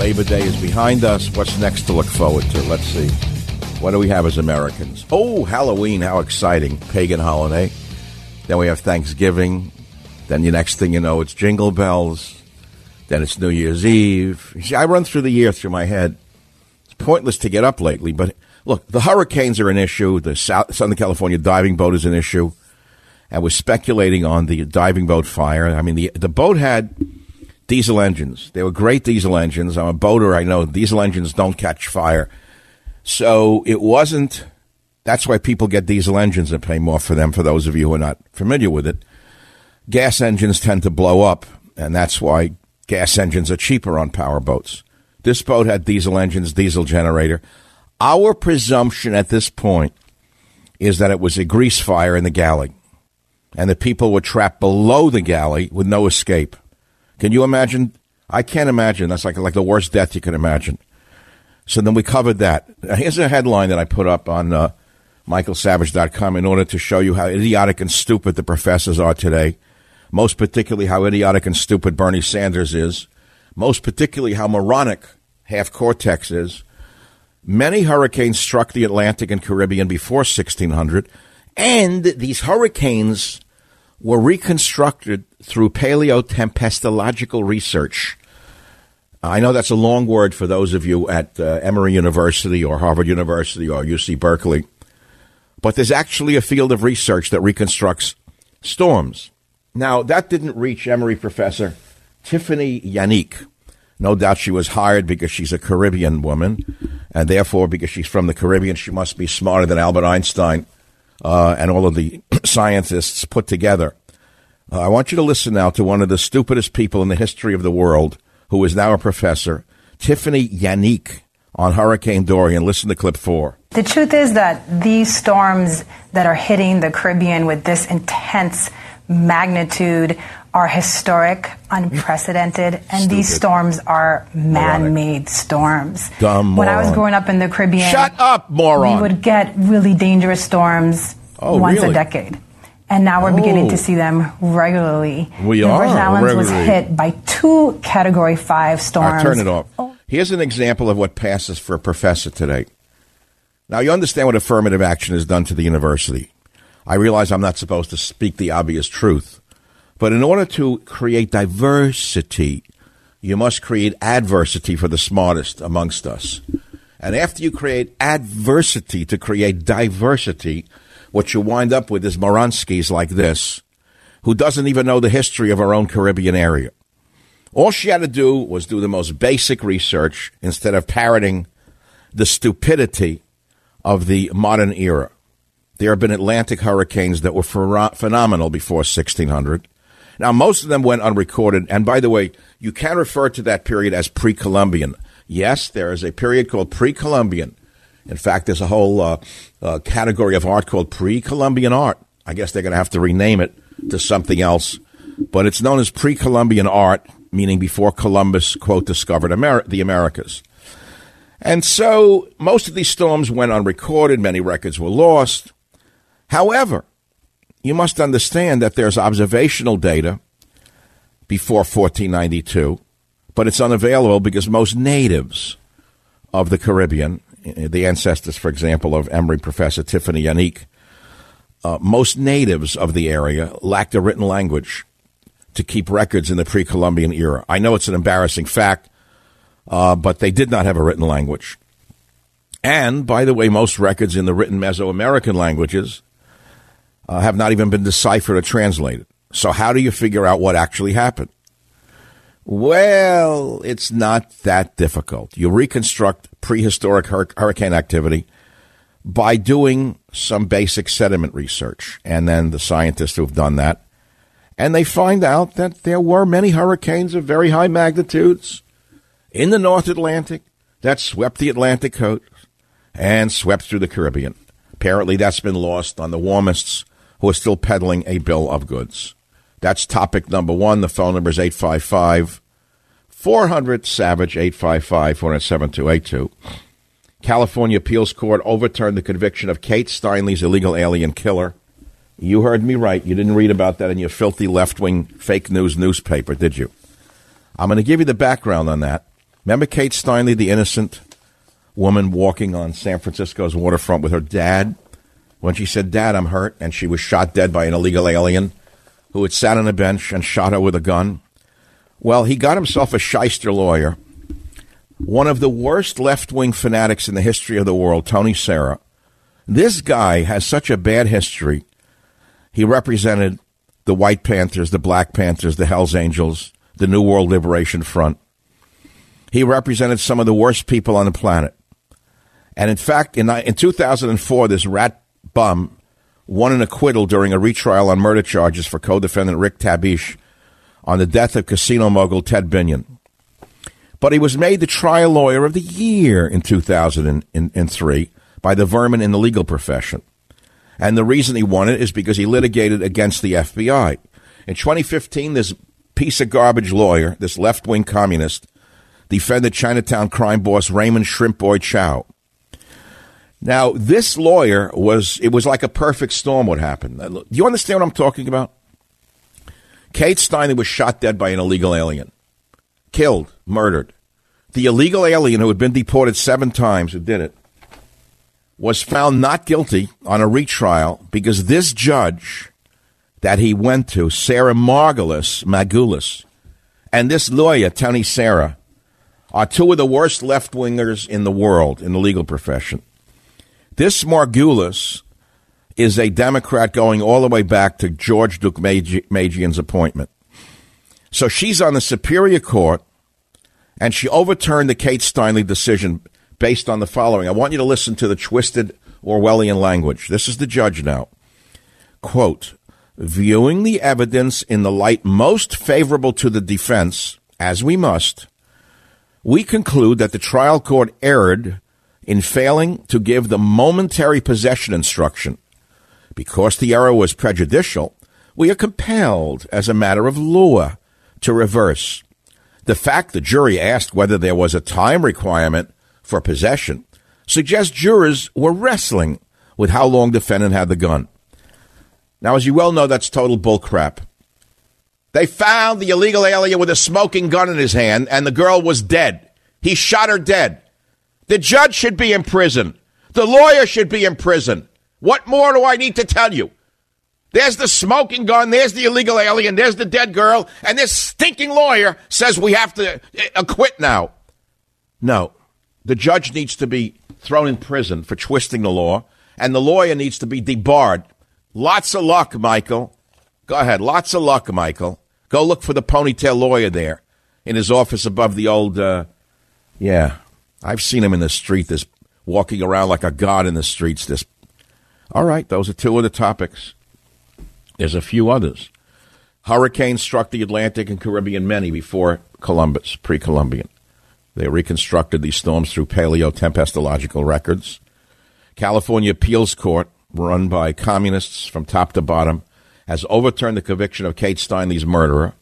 Labor Day is behind us. What's next to look forward to? Let's see. What do we have as Americans? Oh, Halloween. How exciting. Pagan holiday. Then we have Thanksgiving. Then the next thing you know, it's Jingle Bells. Then it's New Year's Eve. See, I run through the year through my head. It's pointless to get up lately, but look, the hurricanes are an issue. The South, Southern California diving boat is an issue. And we're speculating on the diving boat fire. I mean, the, the boat had diesel engines. They were great diesel engines. I'm a boater. I know diesel engines don't catch fire. So it wasn't. That's why people get diesel engines and pay more for them. For those of you who are not familiar with it, gas engines tend to blow up, and that's why gas engines are cheaper on power boats. This boat had diesel engines, diesel generator. Our presumption at this point is that it was a grease fire in the galley, and the people were trapped below the galley with no escape. Can you imagine? I can't imagine. That's like like the worst death you can imagine. So then we covered that. Here's a headline that I put up on uh, michaelsavage.com in order to show you how idiotic and stupid the professors are today. Most particularly how idiotic and stupid Bernie Sanders is. Most particularly how moronic half cortex is. Many hurricanes struck the Atlantic and Caribbean before 1600, and these hurricanes were reconstructed through paleotempestological research. I know that's a long word for those of you at uh, Emory University or Harvard University or UC Berkeley, but there's actually a field of research that reconstructs storms. Now, that didn't reach Emory professor Tiffany Yanique. No doubt she was hired because she's a Caribbean woman, and therefore, because she's from the Caribbean, she must be smarter than Albert Einstein uh, and all of the scientists put together. Uh, I want you to listen now to one of the stupidest people in the history of the world, who is now a professor, Tiffany Yanique, on Hurricane Dorian. Listen to clip four. The truth is that these storms that are hitting the Caribbean with this intense magnitude are historic, unprecedented, and Stupid. these storms are man-made storms. Dumb when I was growing up in the Caribbean, Shut up, moron. we would get really dangerous storms Oh, once really? a decade. And now we're beginning Oh. to see them regularly. We the are, Virgin Islands was hit by two Category 5 storms. I'll turn it off. Here's an example of what passes for a professor today. Now, you understand what affirmative action has done to the university. I realize I'm not supposed to speak the obvious truth, but in order to create diversity, you must create adversity for the smartest amongst us. And after you create adversity to create diversity, what you wind up with is Moronskis like this, who doesn't even know the history of our own Caribbean area. All she had to do was do the most basic research instead of parroting the stupidity of the modern era. There have been Atlantic hurricanes that were phenomenal before 1600. Now, most of them went unrecorded. And by the way, you can refer to that period as pre Columbian. Yes, there is a period called pre Columbian. In fact, there's a whole uh, uh, category of art called pre Columbian art. I guess they're going to have to rename it to something else. But it's known as pre Columbian art, meaning before Columbus, quote, discovered Amer- the Americas. And so most of these storms went unrecorded, many records were lost. However, you must understand that there's observational data before 1492, but it's unavailable because most natives of the Caribbean, the ancestors, for example, of Emory professor Tiffany Yanique, uh, most natives of the area lacked a written language to keep records in the pre Columbian era. I know it's an embarrassing fact, uh, but they did not have a written language. And, by the way, most records in the written Mesoamerican languages uh, have not even been deciphered or translated. So, how do you figure out what actually happened? Well, it's not that difficult. You reconstruct prehistoric hur- hurricane activity by doing some basic sediment research. And then the scientists who have done that, and they find out that there were many hurricanes of very high magnitudes in the North Atlantic that swept the Atlantic coast and swept through the Caribbean. Apparently, that's been lost on the warmists who are still peddling a bill of goods. That's topic number one. The phone number is 855 400 Savage, 855 400 7282. California Appeals Court overturned the conviction of Kate Steinle's illegal alien killer. You heard me right. You didn't read about that in your filthy left wing fake news newspaper, did you? I'm going to give you the background on that. Remember Kate Steinle, the innocent woman walking on San Francisco's waterfront with her dad? When she said, Dad, I'm hurt, and she was shot dead by an illegal alien who had sat on a bench and shot her with a gun. Well, he got himself a shyster lawyer, one of the worst left wing fanatics in the history of the world, Tony Serra. This guy has such a bad history. He represented the White Panthers, the Black Panthers, the Hells Angels, the New World Liberation Front. He represented some of the worst people on the planet. And in fact, in, in 2004, this rat Bum won an acquittal during a retrial on murder charges for co-defendant Rick Tabish on the death of casino mogul Ted Binion. But he was made the trial lawyer of the year in 2003 by the vermin in the legal profession. And the reason he won it is because he litigated against the FBI. In 2015, this piece of garbage lawyer, this left wing communist, defended Chinatown crime boss Raymond Shrimp Boy Chow. Now, this lawyer was, it was like a perfect storm what happened. Do you understand what I'm talking about? Kate Steinle was shot dead by an illegal alien, killed, murdered. The illegal alien who had been deported seven times, who did it, was found not guilty on a retrial because this judge that he went to, Sarah Margulis, Magulis, and this lawyer, Tony Serra, are two of the worst left wingers in the world in the legal profession. This Margulis is a Democrat going all the way back to George Deukmejian's appointment. So she's on the Superior Court, and she overturned the Kate Steinle decision based on the following. I want you to listen to the twisted Orwellian language. This is the judge now. Quote, viewing the evidence in the light most favorable to the defense, as we must, we conclude that the trial court erred in failing to give the momentary possession instruction. Because the error was prejudicial, we are compelled, as a matter of law, to reverse. The fact the jury asked whether there was a time requirement for possession suggests jurors were wrestling with how long defendant had the gun. Now, as you well know, that's total bullcrap. They found the illegal alien with a smoking gun in his hand, and the girl was dead. He shot her dead. The judge should be in prison. The lawyer should be in prison. What more do I need to tell you? There's the smoking gun. There's the illegal alien. There's the dead girl. And this stinking lawyer says we have to uh, acquit now. No. The judge needs to be thrown in prison for twisting the law, and the lawyer needs to be debarred. Lots of luck, Michael. Go ahead. Lots of luck, Michael. Go look for the ponytail lawyer there. in his office above the old. Uh, yeah, I've seen him in the street. This walking around like a god in the streets. This. All right, those are two of the topics. There's a few others. Hurricanes struck the Atlantic and Caribbean many before Columbus, pre-Columbian. They reconstructed these storms through paleotempestological records. California appeals court, run by communists from top to bottom, has overturned the conviction of Kate Steinle's murderer.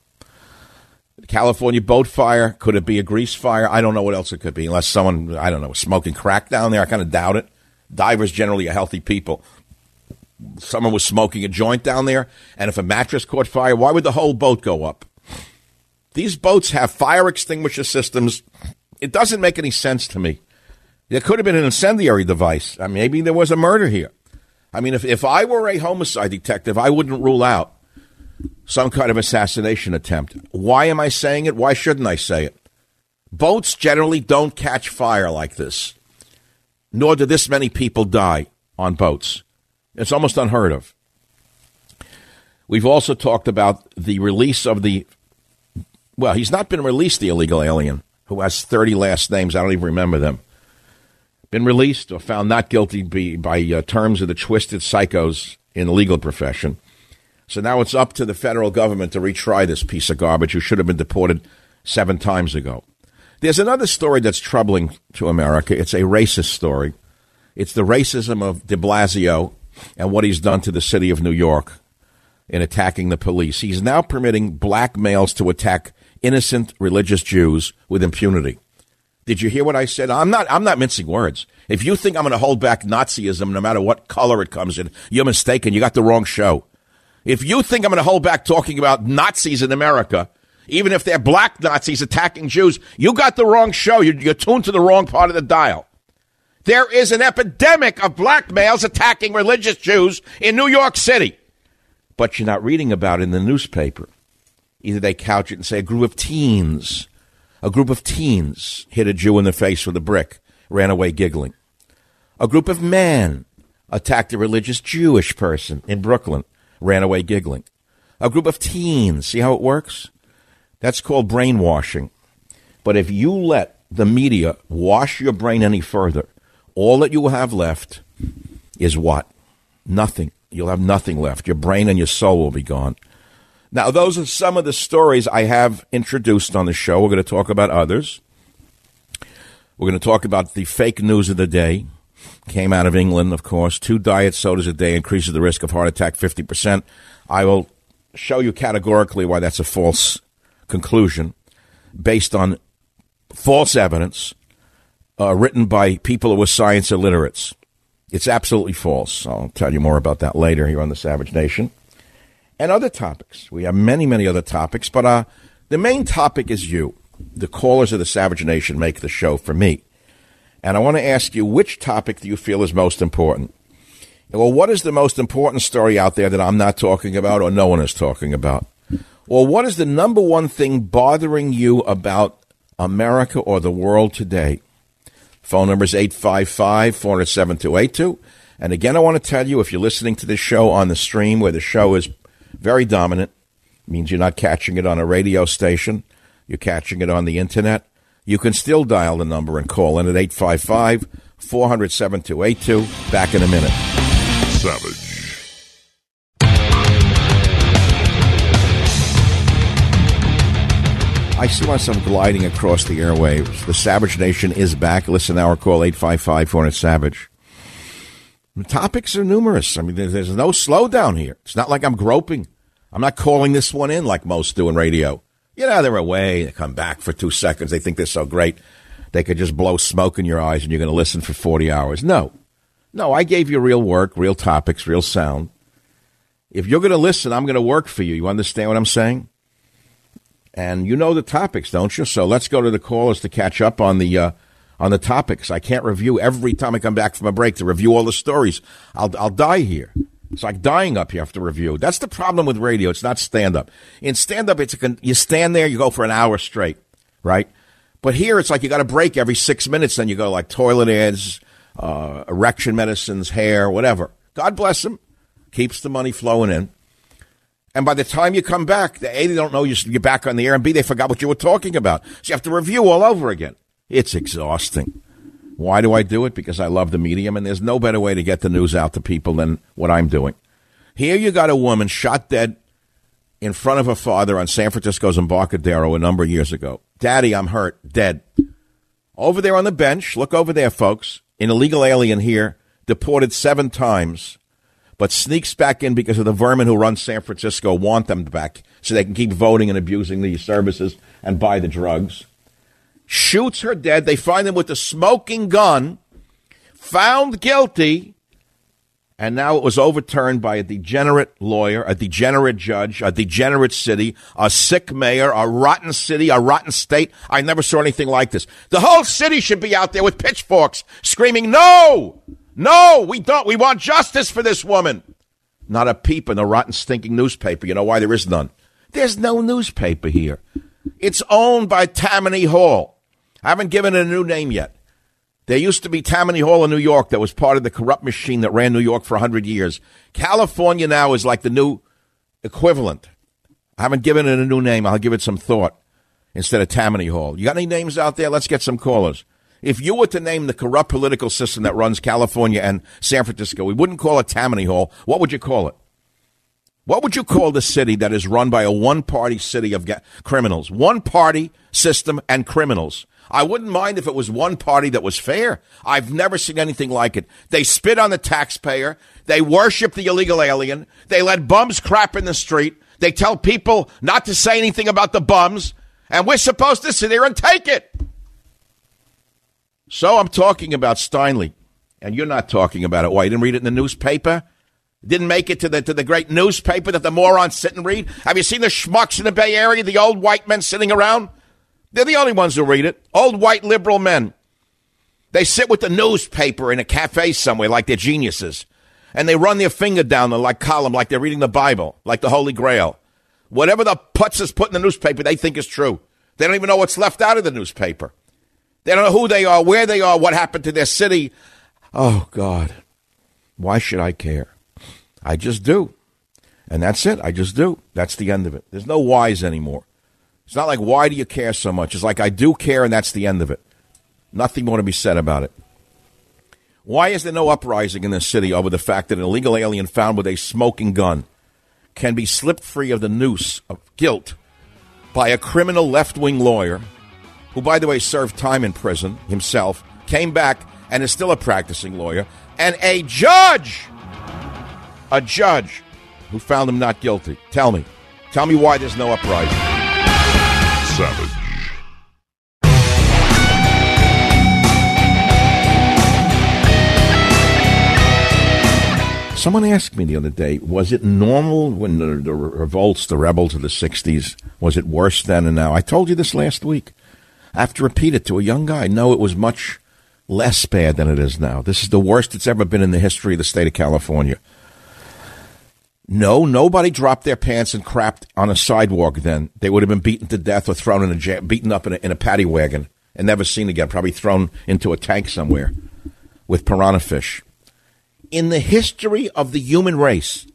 California boat fire, could it be a grease fire? I don't know what else it could be, unless someone, I don't know, smoking crack down there. I kind of doubt it. Divers generally are healthy people. Someone was smoking a joint down there, and if a mattress caught fire, why would the whole boat go up? These boats have fire extinguisher systems. It doesn't make any sense to me. There could have been an incendiary device. Maybe there was a murder here. I mean, if, if I were a homicide detective, I wouldn't rule out some kind of assassination attempt. Why am I saying it? Why shouldn't I say it? Boats generally don't catch fire like this, nor do this many people die on boats. It's almost unheard of. We've also talked about the release of the, well, he's not been released, the illegal alien, who has 30 last names. I don't even remember them been released or found not guilty by, by uh, terms of the twisted psychos in the legal profession. So now it's up to the federal government to retry this piece of garbage who should have been deported seven times ago. There's another story that's troubling to America. It's a racist story. It's the racism of de Blasio and what he's done to the city of New York in attacking the police. He's now permitting black males to attack innocent religious Jews with impunity. Did you hear what I said? I'm not. I'm not mincing words. If you think I'm going to hold back Nazism, no matter what color it comes in, you're mistaken. You got the wrong show. If you think I'm going to hold back talking about Nazis in America, even if they're black Nazis attacking Jews, you got the wrong show. You're, you're tuned to the wrong part of the dial. There is an epidemic of black males attacking religious Jews in New York City, but you're not reading about it in the newspaper. Either they couch it and say a group of teens a group of teens hit a Jew in the face with a brick, ran away giggling. A group of men attacked a religious Jewish person in Brooklyn, ran away giggling. A group of teens, see how it works? That's called brainwashing. But if you let the media wash your brain any further, all that you will have left is what? Nothing. You'll have nothing left. Your brain and your soul will be gone. Now, those are some of the stories I have introduced on the show. We're going to talk about others. We're going to talk about the fake news of the day. Came out of England, of course. Two diet sodas a day increases the risk of heart attack 50%. I will show you categorically why that's a false conclusion based on false evidence uh, written by people who are science illiterates. It's absolutely false. I'll tell you more about that later here on the Savage Nation and other topics. We have many, many other topics, but uh, the main topic is you. The callers of the Savage Nation make the show for me. And I want to ask you, which topic do you feel is most important? Well, what is the most important story out there that I'm not talking about or no one is talking about? Or what is the number one thing bothering you about America or the world today? Phone number is 855 407 282. And again, I want to tell you if you're listening to this show on the stream where the show is very dominant. Means you're not catching it on a radio station. You're catching it on the internet. You can still dial the number and call in at 855 400 7282. Back in a minute. Savage. I see myself gliding across the airwaves. The Savage Nation is back. Listen now or call 855 400 Savage. The topics are numerous. I mean, there's no slowdown here. It's not like I'm groping. I'm not calling this one in like most do in radio. You know, they're away. They come back for two seconds. They think they're so great. They could just blow smoke in your eyes and you're going to listen for 40 hours. No. No, I gave you real work, real topics, real sound. If you're going to listen, I'm going to work for you. You understand what I'm saying? And you know the topics, don't you? So let's go to the callers to catch up on the uh, on the topics. I can't review every time I come back from a break to review all the stories. I'll, I'll die here. It's like dying up you have to review. That's the problem with radio. It's not stand up. In stand up, it's a, you stand there, you go for an hour straight, right? But here, it's like you got a break every six minutes, then you go like toilet ads, uh, erection medicines, hair, whatever. God bless them. Keeps the money flowing in. And by the time you come back, A, they don't know you're back on the air, and B, they forgot what you were talking about. So you have to review all over again. It's exhausting. Why do I do it? Because I love the medium, and there's no better way to get the news out to people than what I'm doing. Here you got a woman shot dead in front of her father on San Francisco's Embarcadero a number of years ago. Daddy, I'm hurt, dead. Over there on the bench, look over there, folks. An illegal alien here, deported seven times, but sneaks back in because of the vermin who run San Francisco want them back so they can keep voting and abusing these services and buy the drugs. Shoots her dead. They find him with a smoking gun, found guilty and now it was overturned by a degenerate lawyer, a degenerate judge, a degenerate city, a sick mayor, a rotten city, a rotten state. I never saw anything like this. The whole city should be out there with pitchforks screaming, no, no, we don't. We want justice for this woman. Not a peep in the rotten, stinking newspaper. You know why there is none? There's no newspaper here. It's owned by Tammany Hall. I haven't given it a new name yet. There used to be Tammany Hall in New York that was part of the corrupt machine that ran New York for 100 years. California now is like the new equivalent. I haven't given it a new name. I'll give it some thought instead of Tammany Hall. You got any names out there? Let's get some callers. If you were to name the corrupt political system that runs California and San Francisco, we wouldn't call it Tammany Hall. What would you call it? What would you call the city that is run by a one party city of ga- criminals? One party system and criminals. I wouldn't mind if it was one party that was fair. I've never seen anything like it. They spit on the taxpayer. They worship the illegal alien. They let bums crap in the street. They tell people not to say anything about the bums. And we're supposed to sit there and take it. So I'm talking about Steinle. And you're not talking about it. Why? You didn't read it in the newspaper? Didn't make it to the to the great newspaper that the morons sit and read? Have you seen the schmucks in the Bay Area, the old white men sitting around? They're the only ones who read it. Old white liberal men. They sit with the newspaper in a cafe somewhere like they're geniuses. And they run their finger down the like column like they're reading the Bible, like the Holy Grail. Whatever the putz is put in the newspaper, they think is true. They don't even know what's left out of the newspaper. They don't know who they are, where they are, what happened to their city. Oh, God. Why should I care? I just do. And that's it. I just do. That's the end of it. There's no whys anymore. It's not like, why do you care so much? It's like, I do care, and that's the end of it. Nothing more to be said about it. Why is there no uprising in this city over the fact that an illegal alien found with a smoking gun can be slipped free of the noose of guilt by a criminal left wing lawyer who, by the way, served time in prison himself, came back and is still a practicing lawyer, and a judge, a judge who found him not guilty? Tell me. Tell me why there's no uprising. Savage. Someone asked me the other day, was it normal when the, the, revolts, the rebels of the 60s, was it worse then and now? I told you this last week. I have to repeat it to a young guy. No, it was much less bad than it is now. This is the worst it's ever been in the history of the state of California. No, nobody dropped their pants and crapped on a sidewalk then. They would have been beaten to death or thrown in a jam, beaten up in a, in a paddy wagon and never seen again. Probably thrown into a tank somewhere with piranha fish. In the history of the human race,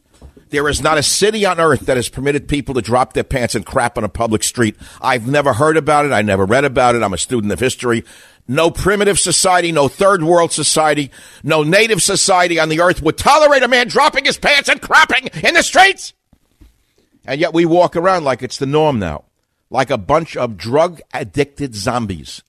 there is not a city on earth that has permitted people to drop their pants and crap on a public street. I've never heard about it. I never read about it. I'm a student of history. No primitive society, no third world society, no native society on the earth would tolerate a man dropping his pants and crapping in the streets. And yet we walk around like it's the norm now, like a bunch of drug addicted zombies.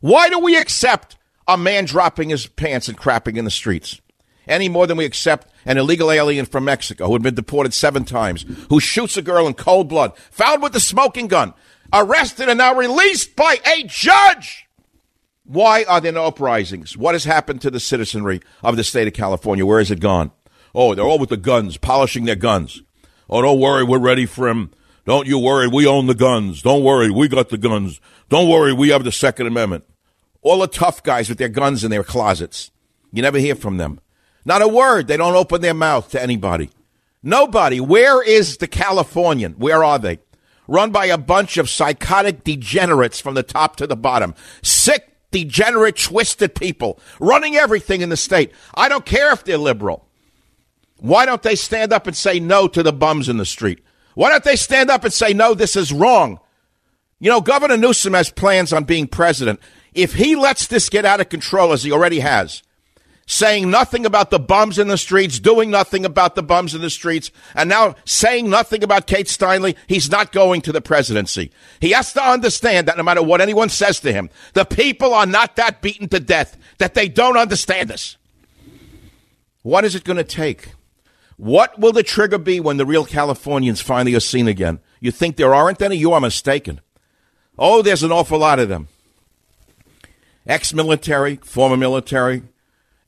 Why do we accept a man dropping his pants and crapping in the streets? Any more than we accept an illegal alien from Mexico who had been deported seven times, who shoots a girl in cold blood, found with a smoking gun, arrested and now released by a judge. Why are there no uprisings? What has happened to the citizenry of the state of California? Where has it gone? Oh, they're all with the guns, polishing their guns. Oh, don't worry, we're ready for him. Don't you worry, we own the guns. Don't worry, we got the guns. Don't worry, we have the Second Amendment. All the tough guys with their guns in their closets. You never hear from them. Not a word. They don't open their mouth to anybody. Nobody. Where is the Californian? Where are they? Run by a bunch of psychotic degenerates from the top to the bottom. Sick degenerate, twisted people running everything in the state. I don't care if they're liberal. Why don't they stand up and say no to the bums in the street? Why don't they stand up and say, no, this is wrong? You know, Governor Newsom has plans on being president. If he lets this get out of control, as he already has, saying nothing about the bums in the streets, doing nothing about the bums in the streets, and now saying nothing about Kate Steinle, he's not going to the presidency. He has to understand that no matter what anyone says to him, the people are not that beaten to death that they don't understand this. What is it going to take? What will the trigger be when the real Californians finally are seen again? You think there aren't any? You are mistaken. Oh, there's an awful lot of them. Ex military, former military,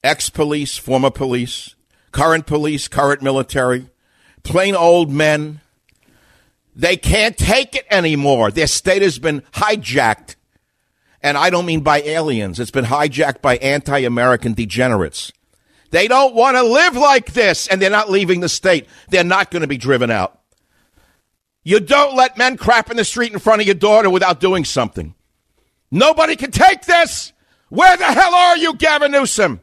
ex police, former police, current police, current military, plain old men. They can't take it anymore. Their state has been hijacked. And I don't mean by aliens, it's been hijacked by anti American degenerates. They don't want to live like this, and they're not leaving the state. They're not going to be driven out. You don't let men crap in the street in front of your daughter without doing something. Nobody can take this. Where the hell are you, Gavin Newsom?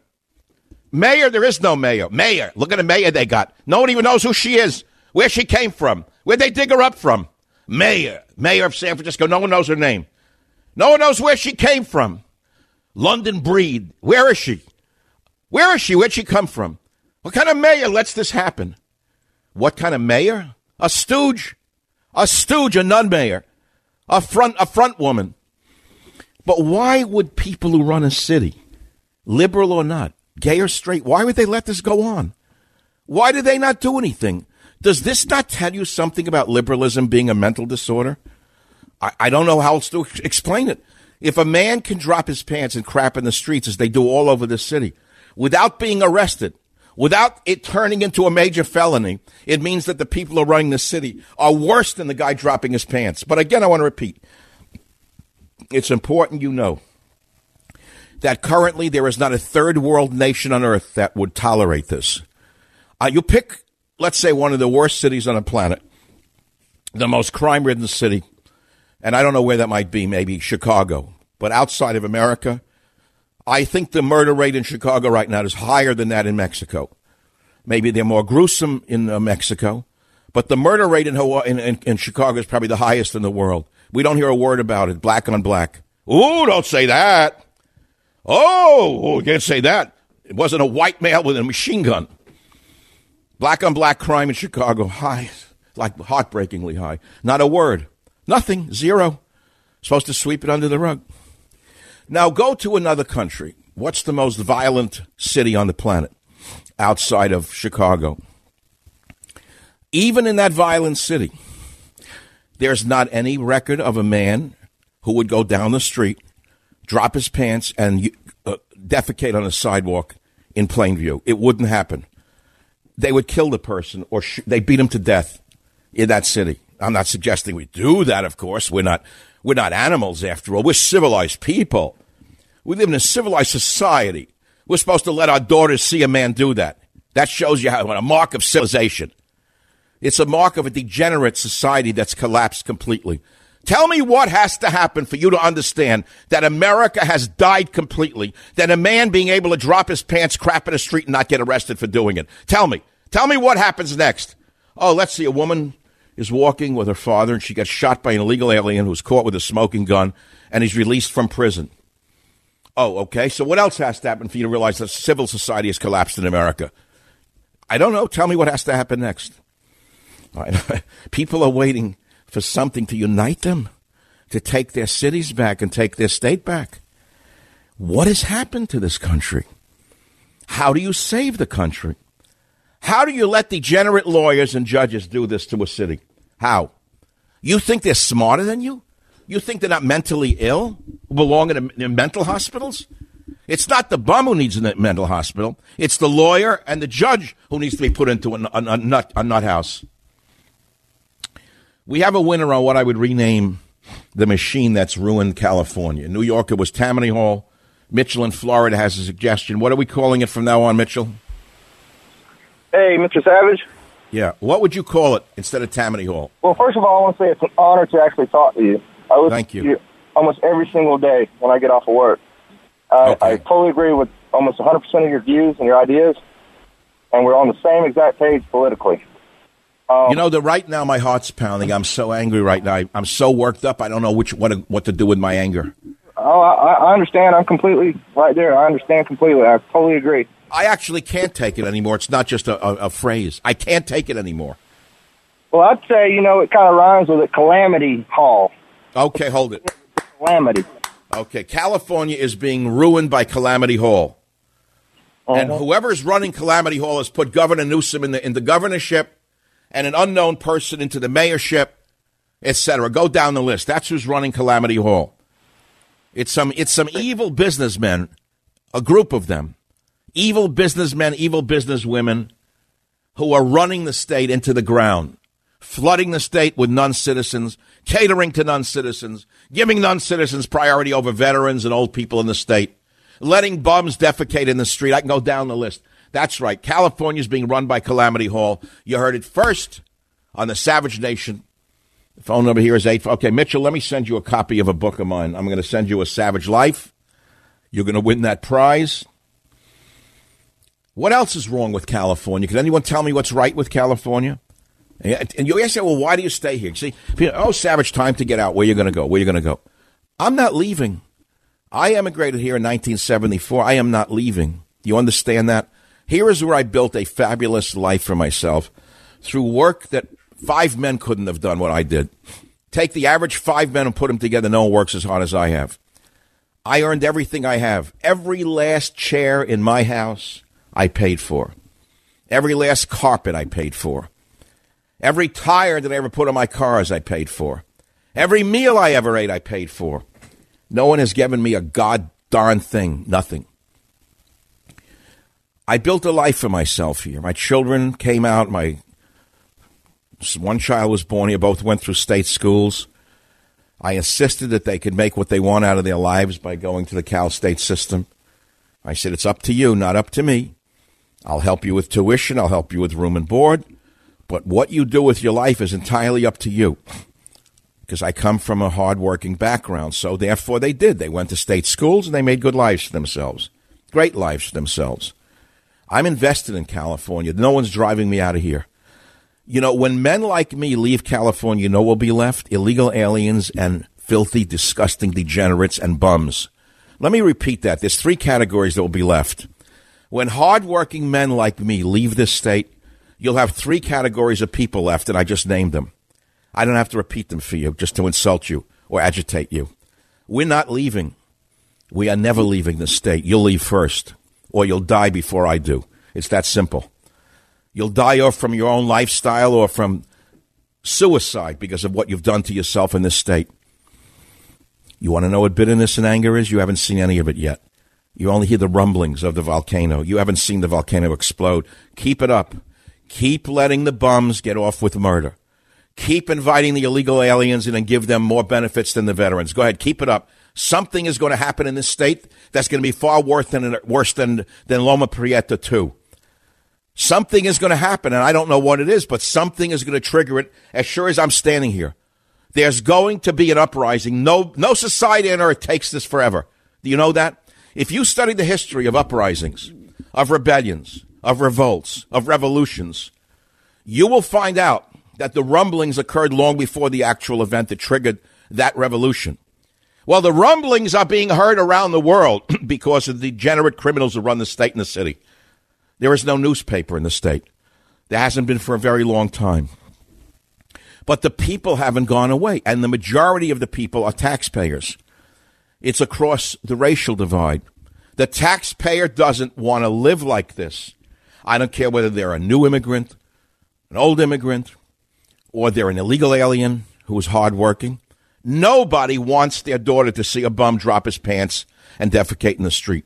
Mayor, there is no mayor. Mayor. Look at the mayor they got. No one even knows who she is, where she came from, where they dig her up from. Mayor. Mayor of San Francisco. No one knows her name. No one knows where she came from. London Breed. Where is she? Where is she? Where'd she come from? What kind of mayor lets this happen? What kind of mayor? A stooge. A stooge, a nun mayor. A front, a front woman. But why would people who run a city, liberal or not, gay or straight, why would they let this go on? Why do they not do anything? Does this not tell you something about liberalism being a mental disorder? I, I don't know how else to explain it. If a man can drop his pants and crap in the streets as they do all over the city without being arrested, without it turning into a major felony, it means that the people who are running the city are worse than the guy dropping his pants. But again, I want to repeat it's important you know that currently there is not a third world nation on earth that would tolerate this. Uh, you pick, let's say, one of the worst cities on the planet, the most crime ridden city, and I don't know where that might be, maybe Chicago, but outside of America, I think the murder rate in Chicago right now is higher than that in Mexico. Maybe they're more gruesome in uh, Mexico, but the murder rate in, Hawaii, in, in, in Chicago is probably the highest in the world. We don't hear a word about it, black on black. Ooh, don't say that. Oh, oh, you can't say that. It wasn't a white male with a machine gun. Black on black crime in Chicago, high, like heartbreakingly high. Not a word. Nothing. Zero. Supposed to sweep it under the rug. Now go to another country. What's the most violent city on the planet outside of Chicago? Even in that violent city, there's not any record of a man who would go down the street drop his pants and uh, defecate on a sidewalk in plain view. It wouldn't happen. They would kill the person or sh- they beat him to death in that city. I'm not suggesting we do that, of course. We're not, we're not animals after all. We're civilized people. We live in a civilized society. We're supposed to let our daughters see a man do that. That shows you how a mark of civilization. It's a mark of a degenerate society that's collapsed completely. Tell me what has to happen for you to understand that America has died completely, that a man being able to drop his pants, crap in the street, and not get arrested for doing it. Tell me. Tell me what happens next. Oh, let's see. A woman is walking with her father, and she gets shot by an illegal alien who's caught with a smoking gun, and he's released from prison. Oh, okay. So what else has to happen for you to realize that civil society has collapsed in America? I don't know. Tell me what has to happen next. People are waiting for something to unite them, to take their cities back and take their state back. What has happened to this country? How do you save the country? How do you let degenerate lawyers and judges do this to a city? How? You think they're smarter than you? You think they're not mentally ill, belong in, a, in mental hospitals? It's not the bum who needs a mental hospital. It's the lawyer and the judge who needs to be put into a, a, a nut, a nut house. We have a winner on what I would rename the machine that's ruined California. New York, it was Tammany Hall. Mitchell in Florida has a suggestion. What are we calling it from now on, Mitchell? Hey, Mr. Savage. Yeah. What would you call it instead of Tammany Hall? Well, first of all, I want to say it's an honor to actually talk to you. I listen Thank you. to you almost every single day when I get off of work. I, Okay. I totally agree with almost 100% of your views and your ideas, and we're on the same exact page politically. You know, the right now my heart's pounding. I'm so angry right now. I, I'm so worked up. I don't know which what to, what to do with my anger. Oh, I, I understand. I'm completely right there. I understand completely. I totally agree. I actually can't take it anymore. It's not just a, a, a phrase. I can't take it anymore. Well, I'd say you know it kind of rhymes with a calamity hall. Okay, hold it. Calamity. Okay, California is being ruined by Calamity Hall. And Uh-huh. whoever's running Calamity Hall has put Governor Newsom in the in the governorship and an unknown person into the mayorship, etc. Go down the list. That's who's running Calamity Hall. It's some it's some evil businessmen, a group of them, evil businessmen, evil businesswomen, who are running the state into the ground, flooding the state with non-citizens, catering to non-citizens, giving non-citizens priority over veterans and old people in the state letting bums defecate in the street. I can go down the list. That's right. California's being run by Calamity Hall. You heard it first on the Savage Nation. The phone number here is eight. Okay, Mitchell, let me send you a copy of a book of mine. I'm going to send you a Savage Life. You're going to win that prize. What else is wrong with California? Can anyone tell me what's right with California? And you ask, well, why do you stay here? See, oh, Savage, time to get out. Where you going to go? Where you going to go? I'm not leaving. I emigrated here in 1974. I am not leaving. Do you understand that? Here is where I built a fabulous life for myself through work that five men couldn't have done what I did. Take the average five men and put them together. No one works as hard as I have. I earned everything I have. Every last chair in my house, I paid for. Every last carpet, I paid for. Every tire that I ever put on my cars, I paid for. Every meal I ever ate, I paid for. No one has given me a god darn thing. Nothing. I built a life for myself here. My children came out. My one child was born here. Both went through state schools. I insisted that they could make what they want out of their lives by going to the Cal State system. I said, it's up to you, not up to me. I'll help you with tuition. I'll help you with room and board. But what you do with your life is entirely up to you because I come from a hardworking background. So therefore, they did. They went to state schools and they made good lives for themselves, great lives for themselves. I'm invested in California. No one's driving me out of here. You know, when men like me leave California, you know what will be left? Illegal aliens and filthy, disgusting degenerates and bums. Let me repeat that. There's three categories that will be left. When hardworking men like me leave this state, you'll have three categories of people left, and I just named them. I don't have to repeat them for you just to insult you or agitate you. We're not leaving. We are never leaving the state. You'll leave first, or you'll die before I do. It's that simple. You'll die off from your own lifestyle or from suicide because of what you've done to yourself in this state. You want to know what bitterness and anger is? You haven't seen any of it yet. You only hear the rumblings of the volcano. You haven't seen the volcano explode. Keep it up. Keep letting the bums get off with murder. Keep inviting the illegal aliens in and give them more benefits than the veterans. Go ahead, keep it up. Something is going to happen in this state that's going to be far worse than worse than than Loma Prieta too. Something is going to happen, and I don't know what it is, but something is going to trigger it. As sure as I'm standing here, there's going to be an uprising. No, no society on earth takes this forever. Do you know that? If you study the history of uprisings, of rebellions, of revolts, of revolutions, you will find out that the rumblings occurred long before the actual event that triggered that revolution. Well, the rumblings are being heard around the world because of the degenerate criminals who run the state and the city. There is no newspaper in the state. There hasn't been for a very long time. But the people haven't gone away, and the majority of the people are taxpayers. It's across the racial divide. The taxpayer doesn't want to live like this. I don't care whether they're a new immigrant, an old immigrant, or they're an illegal alien who is hardworking. Nobody wants their daughter to see a bum drop his pants and defecate in the street.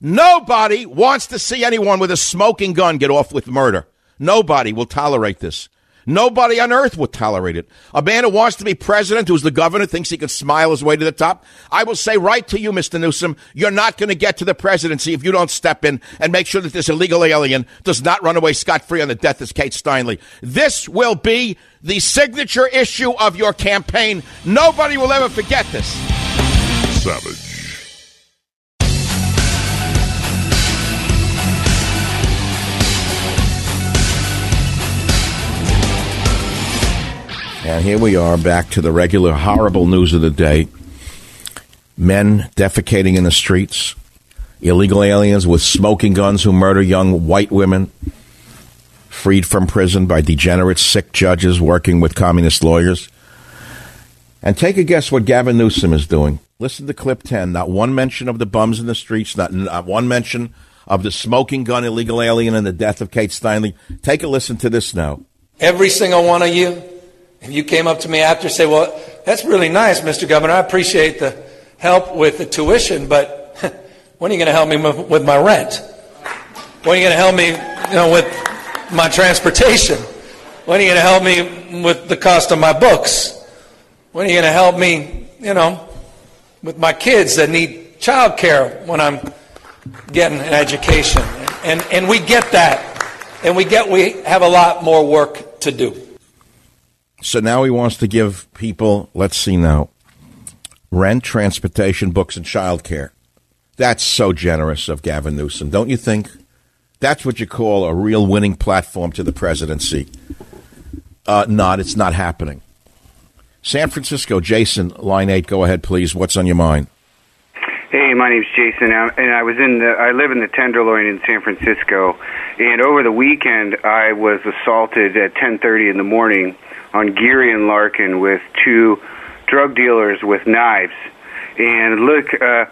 Nobody wants to see anyone with a smoking gun get off with murder. Nobody will tolerate this. Nobody on earth would tolerate it. A man who wants to be president, who's the governor, thinks he can smile his way to the top. I will say right to you, Mr. Newsom, you're not going to get to the presidency if you don't step in and make sure that this illegal alien does not run away scot free on the death of Kate Steinle. This will be the signature issue of your campaign. Nobody will ever forget this. Savage. And here we are back to the regular horrible news of the day. Men defecating in the streets, illegal aliens with smoking guns who murder young white women, freed from prison by degenerate, sick judges working with communist lawyers. And take a guess what Gavin Newsom is doing. Listen to clip 10. Not one mention of the bums in the streets, not, not one mention of the smoking gun illegal alien and the death of Kate Steinle. Take a listen to this now. Every single one of you if you came up to me after and say, well, that's really nice, Mr. Governor. I appreciate the help with the tuition, but when are you going to help me with my rent? When are you going to help me you know, with my transportation? When are you going to help me with the cost of my books? When are you going to help me, you know, with my kids that need child care when I'm getting an education? And, and we get that. And we get we have a lot more work to do. So now he wants to give people, let's see now, rent, transportation, books, and child care. That's so generous of Gavin Newsom, don't you think? That's what you call a real winning platform to the presidency. Uh, not, it's not happening. San Francisco, Jason, line eight, go ahead, please. What's on your mind? Hey, my name's Jason, and I was in the. I live in the Tenderloin in San Francisco, and over the weekend I was assaulted at 10:30 in the morning on Geary and Larkin with two drug dealers with knives. And look, uh,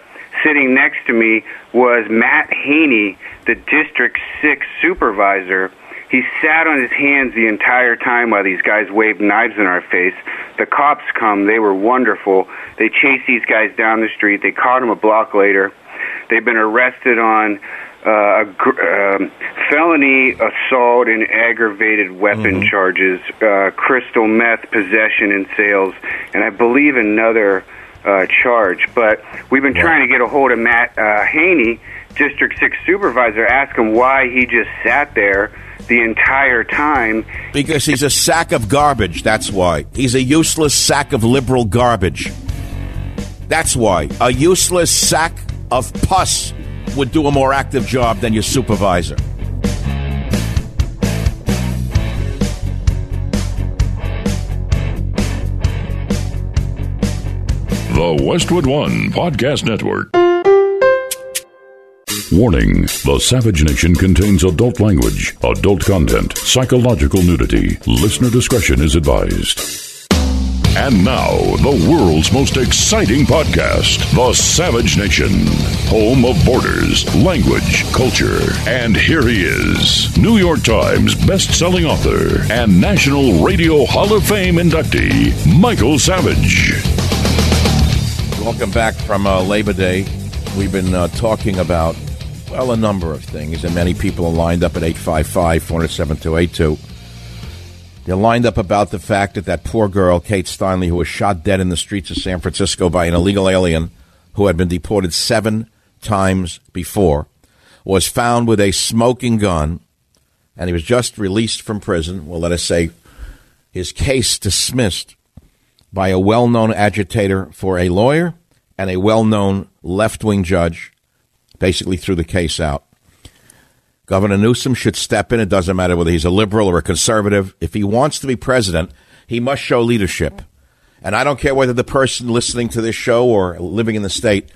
sitting next to me was Matt Haney, the District 6 supervisor. He sat on his hands the entire time while these guys waved knives in our face. The cops come. They were wonderful. They chased these guys down the street. They caught them a block later. They've been arrested on uh, um, felony assault and aggravated weapon mm-hmm. charges, uh, crystal meth possession and sales, and I believe another uh, charge. But we've been wow. trying to get a hold of Matt uh, Haney, District 6 supervisor, ask him why he just sat there the entire time. Because he's a sack of garbage, that's why. He's a useless sack of liberal garbage. That's why. A useless sack of pus would do a more active job than your supervisor. The Westwood One Podcast Network. Warning The Savage Nation contains adult language, adult content, psychological nudity. Listener discretion is advised. And now, the world's most exciting podcast, The Savage Nation, home of borders, language, culture. And here he is, New York Times best-selling author and National Radio Hall of Fame inductee, Michael Savage. Welcome back from uh, Labor Day. We've been uh, talking about, well, a number of things, and many people are lined up at 855 407 282 they're lined up about the fact that that poor girl, Kate Steinle, who was shot dead in the streets of San Francisco by an illegal alien who had been deported seven times before, was found with a smoking gun, and he was just released from prison. Well, let us say his case dismissed by a well known agitator for a lawyer and a well known left wing judge, basically threw the case out. Governor Newsom should step in. It doesn't matter whether he's a liberal or a conservative. If he wants to be president, he must show leadership. And I don't care whether the person listening to this show or living in the state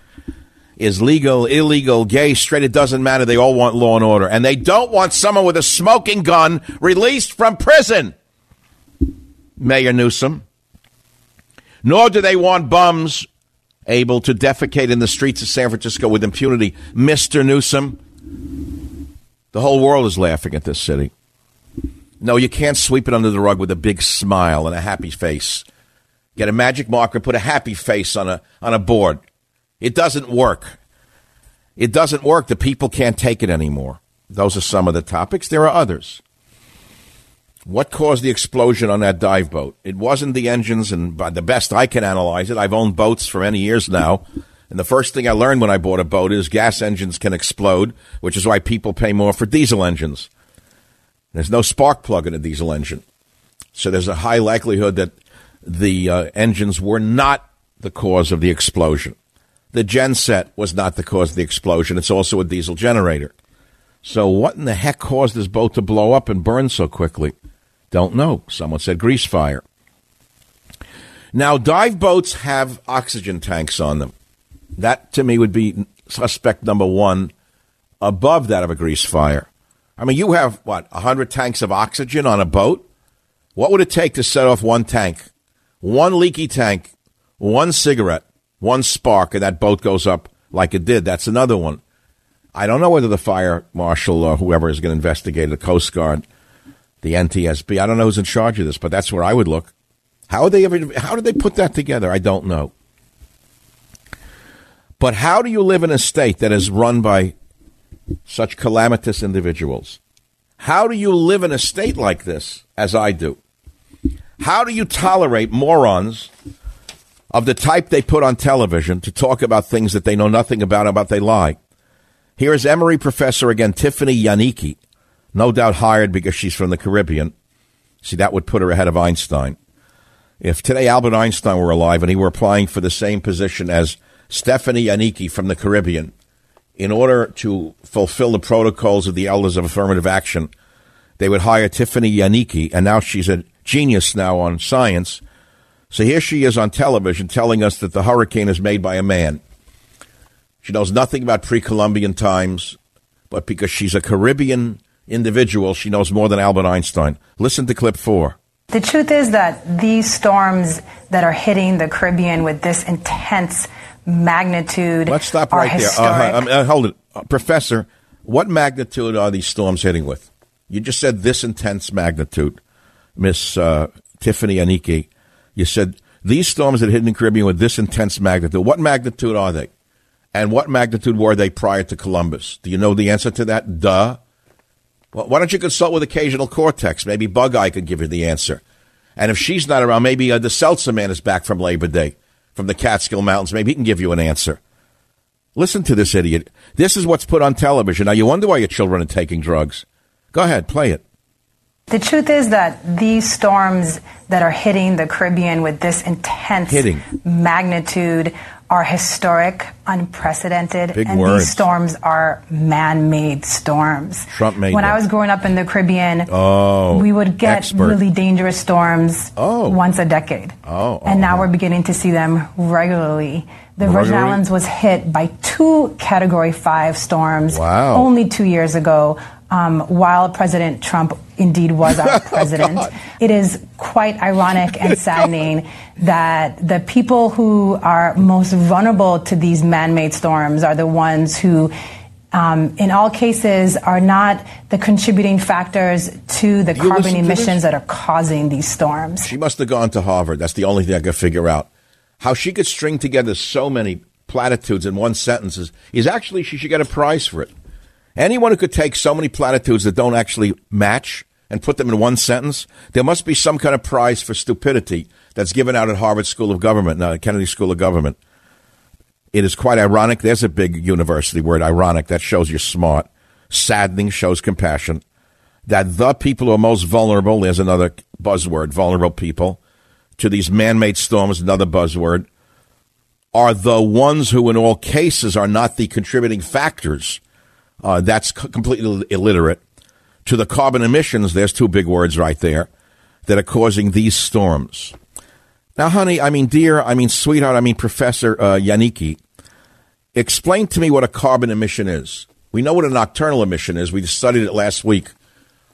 is legal, illegal, gay, straight. It doesn't matter. They all want law and order. And they don't want someone with a smoking gun released from prison. Mayor Newsom. Nor do they want bums able to defecate in the streets of San Francisco with impunity. Mr. Newsom. The whole world is laughing at this city. No, you can't sweep it under the rug with a big smile and a happy face. Get a magic marker, put a happy face on a on a board. It doesn't work. It doesn't work. The people can't take it anymore. Those are some of the topics. There are others. What caused the explosion on that dive boat? It wasn't the engines, and by the best I can analyze it, I've owned boats for many years now. And the first thing I learned when I bought a boat is gas engines can explode, which is why people pay more for diesel engines. There's no spark plug in a diesel engine. So there's a high likelihood that the uh, engines were not the cause of the explosion. The genset was not the cause of the explosion. It's also a diesel generator. So what in the heck caused this boat to blow up and burn so quickly? Don't know. Someone said grease fire. Now, dive boats have oxygen tanks on them. That to me would be suspect number one above that of a grease fire. I mean, you have what, 100 tanks of oxygen on a boat? What would it take to set off one tank? One leaky tank, one cigarette, one spark, and that boat goes up like it did. That's another one. I don't know whether the fire marshal or whoever is going to investigate the Coast Guard, the NTSB. I don't know who's in charge of this, but that's where I would look. How they ever? How did they put that together? I don't know. But how do you live in a state that is run by such calamitous individuals? How do you live in a state like this, as I do? How do you tolerate morons of the type they put on television to talk about things that they know nothing about, about they lie? Here is Emory professor again, Tiffany Yanique, no doubt hired because she's from the Caribbean. See, that would put her ahead of Einstein. If today Albert Einstein were alive and he were applying for the same position as Stephanie Yanique from the Caribbean, in order to fulfill the protocols of the elders of affirmative action, they would hire Tiffany Yanique, and now she's a genius now on science. So here she is on television telling us that the hurricane is made by a man. She knows nothing about pre Columbian times, but because she's a Caribbean individual, she knows more than Albert Einstein. Listen to clip four. The truth is that these storms that are hitting the Caribbean with this intense magnitude. Let's stop right there. Uh, uh, hold it. Uh, Professor, what magnitude are these storms hitting with? You just said this intense magnitude, Miss uh, Tiffany Yanique. You said these storms that hit the Caribbean with this intense magnitude. What magnitude are they? And what magnitude were they prior to Columbus? Do you know the answer to that? Duh. Well, why don't you consult with occasional cortex? Maybe Bug Eye could give you the answer. And if she's not around, maybe uh, the Seltzer man is back from Labor Day, from the Catskill Mountains. Maybe he can give you an answer. Listen to this idiot. This is what's put on television. Now you wonder why your children are taking drugs. Go ahead, play it. The truth is that these storms that are hitting the Caribbean with this intense hitting. magnitude are historic, unprecedented, Big and words. these storms are man-made storms. Trump made When. I was growing up in the Caribbean, Oh, we would get expert. really dangerous storms Oh. once a decade. Oh, and oh, now oh. we're beginning to see them regularly. The Virgin? Islands was hit by two Category 5 storms Wow. only two years ago. Um, while President Trump indeed was our president, God. it is quite ironic and saddening that the people who are most vulnerable to these man-made storms are the ones who um, in all cases are not the contributing factors to the You carbon listen to this? emissions that are causing these storms. She must have gone to Harvard. That's the only thing I could figure out. How she could string together so many platitudes in one sentence is, is actually, she should get a prize for it. Anyone who could take so many platitudes that don't actually match and put them in one sentence, there must be some kind of prize for stupidity that's given out at Harvard School of Government, no, Kennedy School of Government. It is quite ironic. There's a big university word, ironic. That shows you're smart. Saddening shows compassion. That the people who are most vulnerable, there's another buzzword, vulnerable people, to these man made storms, another buzzword, are the ones who, in all cases, are not the contributing factors. Uh, that's completely illiterate. To the carbon emissions, there's two big words right there that are causing these storms. Now, honey, I mean, dear, I mean, sweetheart, I mean, Professor uh, explain to me what a carbon emission is. We know what a nocturnal emission is. We studied it last week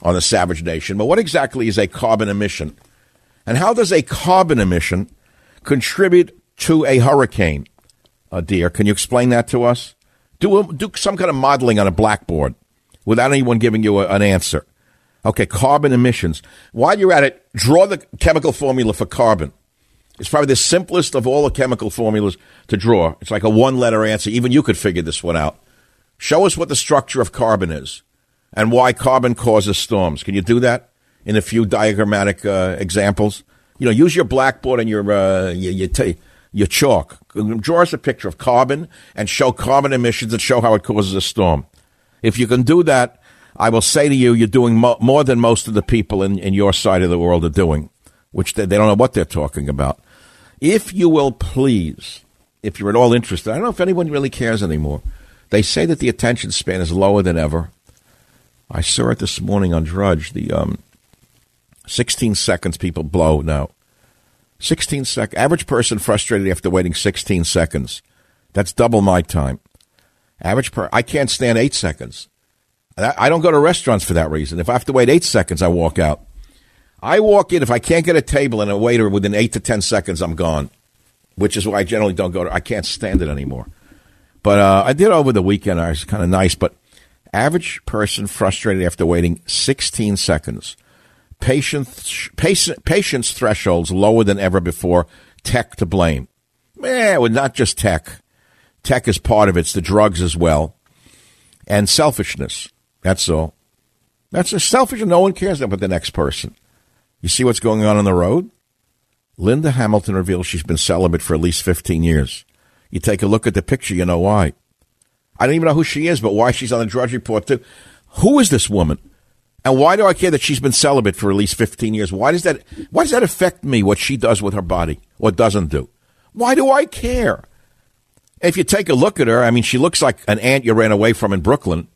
on the Savage Nation. But what exactly is a carbon emission? And how does a carbon emission contribute to a hurricane? Uh, dear, can you explain that to us? Do, a, do some kind of modeling on a blackboard without anyone giving you a, an answer. Okay, carbon emissions. While you're at it, draw the chemical formula for carbon. It's probably the simplest of all the chemical formulas to draw. It's like a one letter answer. Even you could figure this one out. Show us what the structure of carbon is and why carbon causes storms. Can you do that in a few diagrammatic uh, examples? You know, use your blackboard and your uh, your, your, ta- your chalk. Draw us a picture of carbon and show carbon emissions and show how it causes a storm. If you can do that, I will say to you, you're doing mo- more than most of the people in, in your side of the world are doing, which they, they don't know what they're talking about. If you will please, if you're at all interested, I don't know if anyone really cares anymore. They say that the attention span is lower than ever. I saw it this morning on Drudge. The um, 16 seconds people blow now. 16 seconds. Average person frustrated after waiting 16 seconds. That's double my time. Average per I can't stand eight seconds. I don't go to restaurants for that reason. If I have to wait eight seconds, I walk out. I walk in if I can't get a table and a waiter within eight to ten seconds, I'm gone. Which is why I generally don't go to. I can't stand it anymore. But uh, I did over the weekend. I was kind of nice. But average person frustrated after waiting 16 seconds. Patience, patience, patience thresholds lower than ever before. Tech to blame. Eh, well, not just tech. Tech is part of it. It's the drugs as well. And selfishness. That's all. That's just selfish no one cares about the next person. You see what's going on on the road? Linda Hamilton reveals she's been celibate for at least 15 years. You take a look at the picture, you know why. I don't even know who she is, but why she's on the Drudge Report, too. Who is this woman? And why do I care that she's been celibate for at least 15 years? Why does that, why does that affect me, what she does with her body, or doesn't do? Why do I care? If you take a look at her, I mean, she looks like an aunt you ran away from in Brooklyn,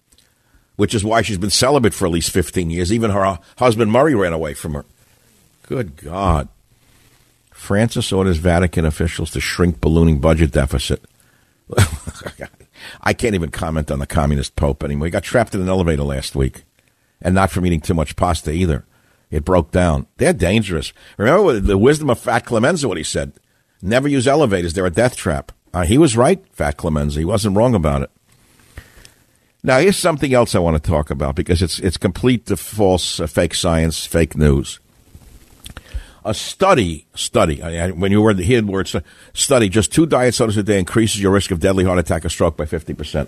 which is why she's been celibate for at least 15 years. Even her uh, husband Murray ran away from her. Good God. Francis orders Vatican officials to shrink ballooning budget deficit. I can't even comment on the communist pope anymore. He got trapped in an elevator last week, and not from eating too much pasta either. It broke down. They're dangerous. Remember the wisdom of Fat Clemenza, what he said. Never use elevators. They're a death trap. Uh, he was right, Fat Clemenza. He wasn't wrong about it. Now, here's something else I want to talk about because it's, it's complete false, uh, fake science, fake news. A study, study, I, I, when you were hear the word study, just two diet sodas a day increases your risk of deadly heart attack or stroke by 50%.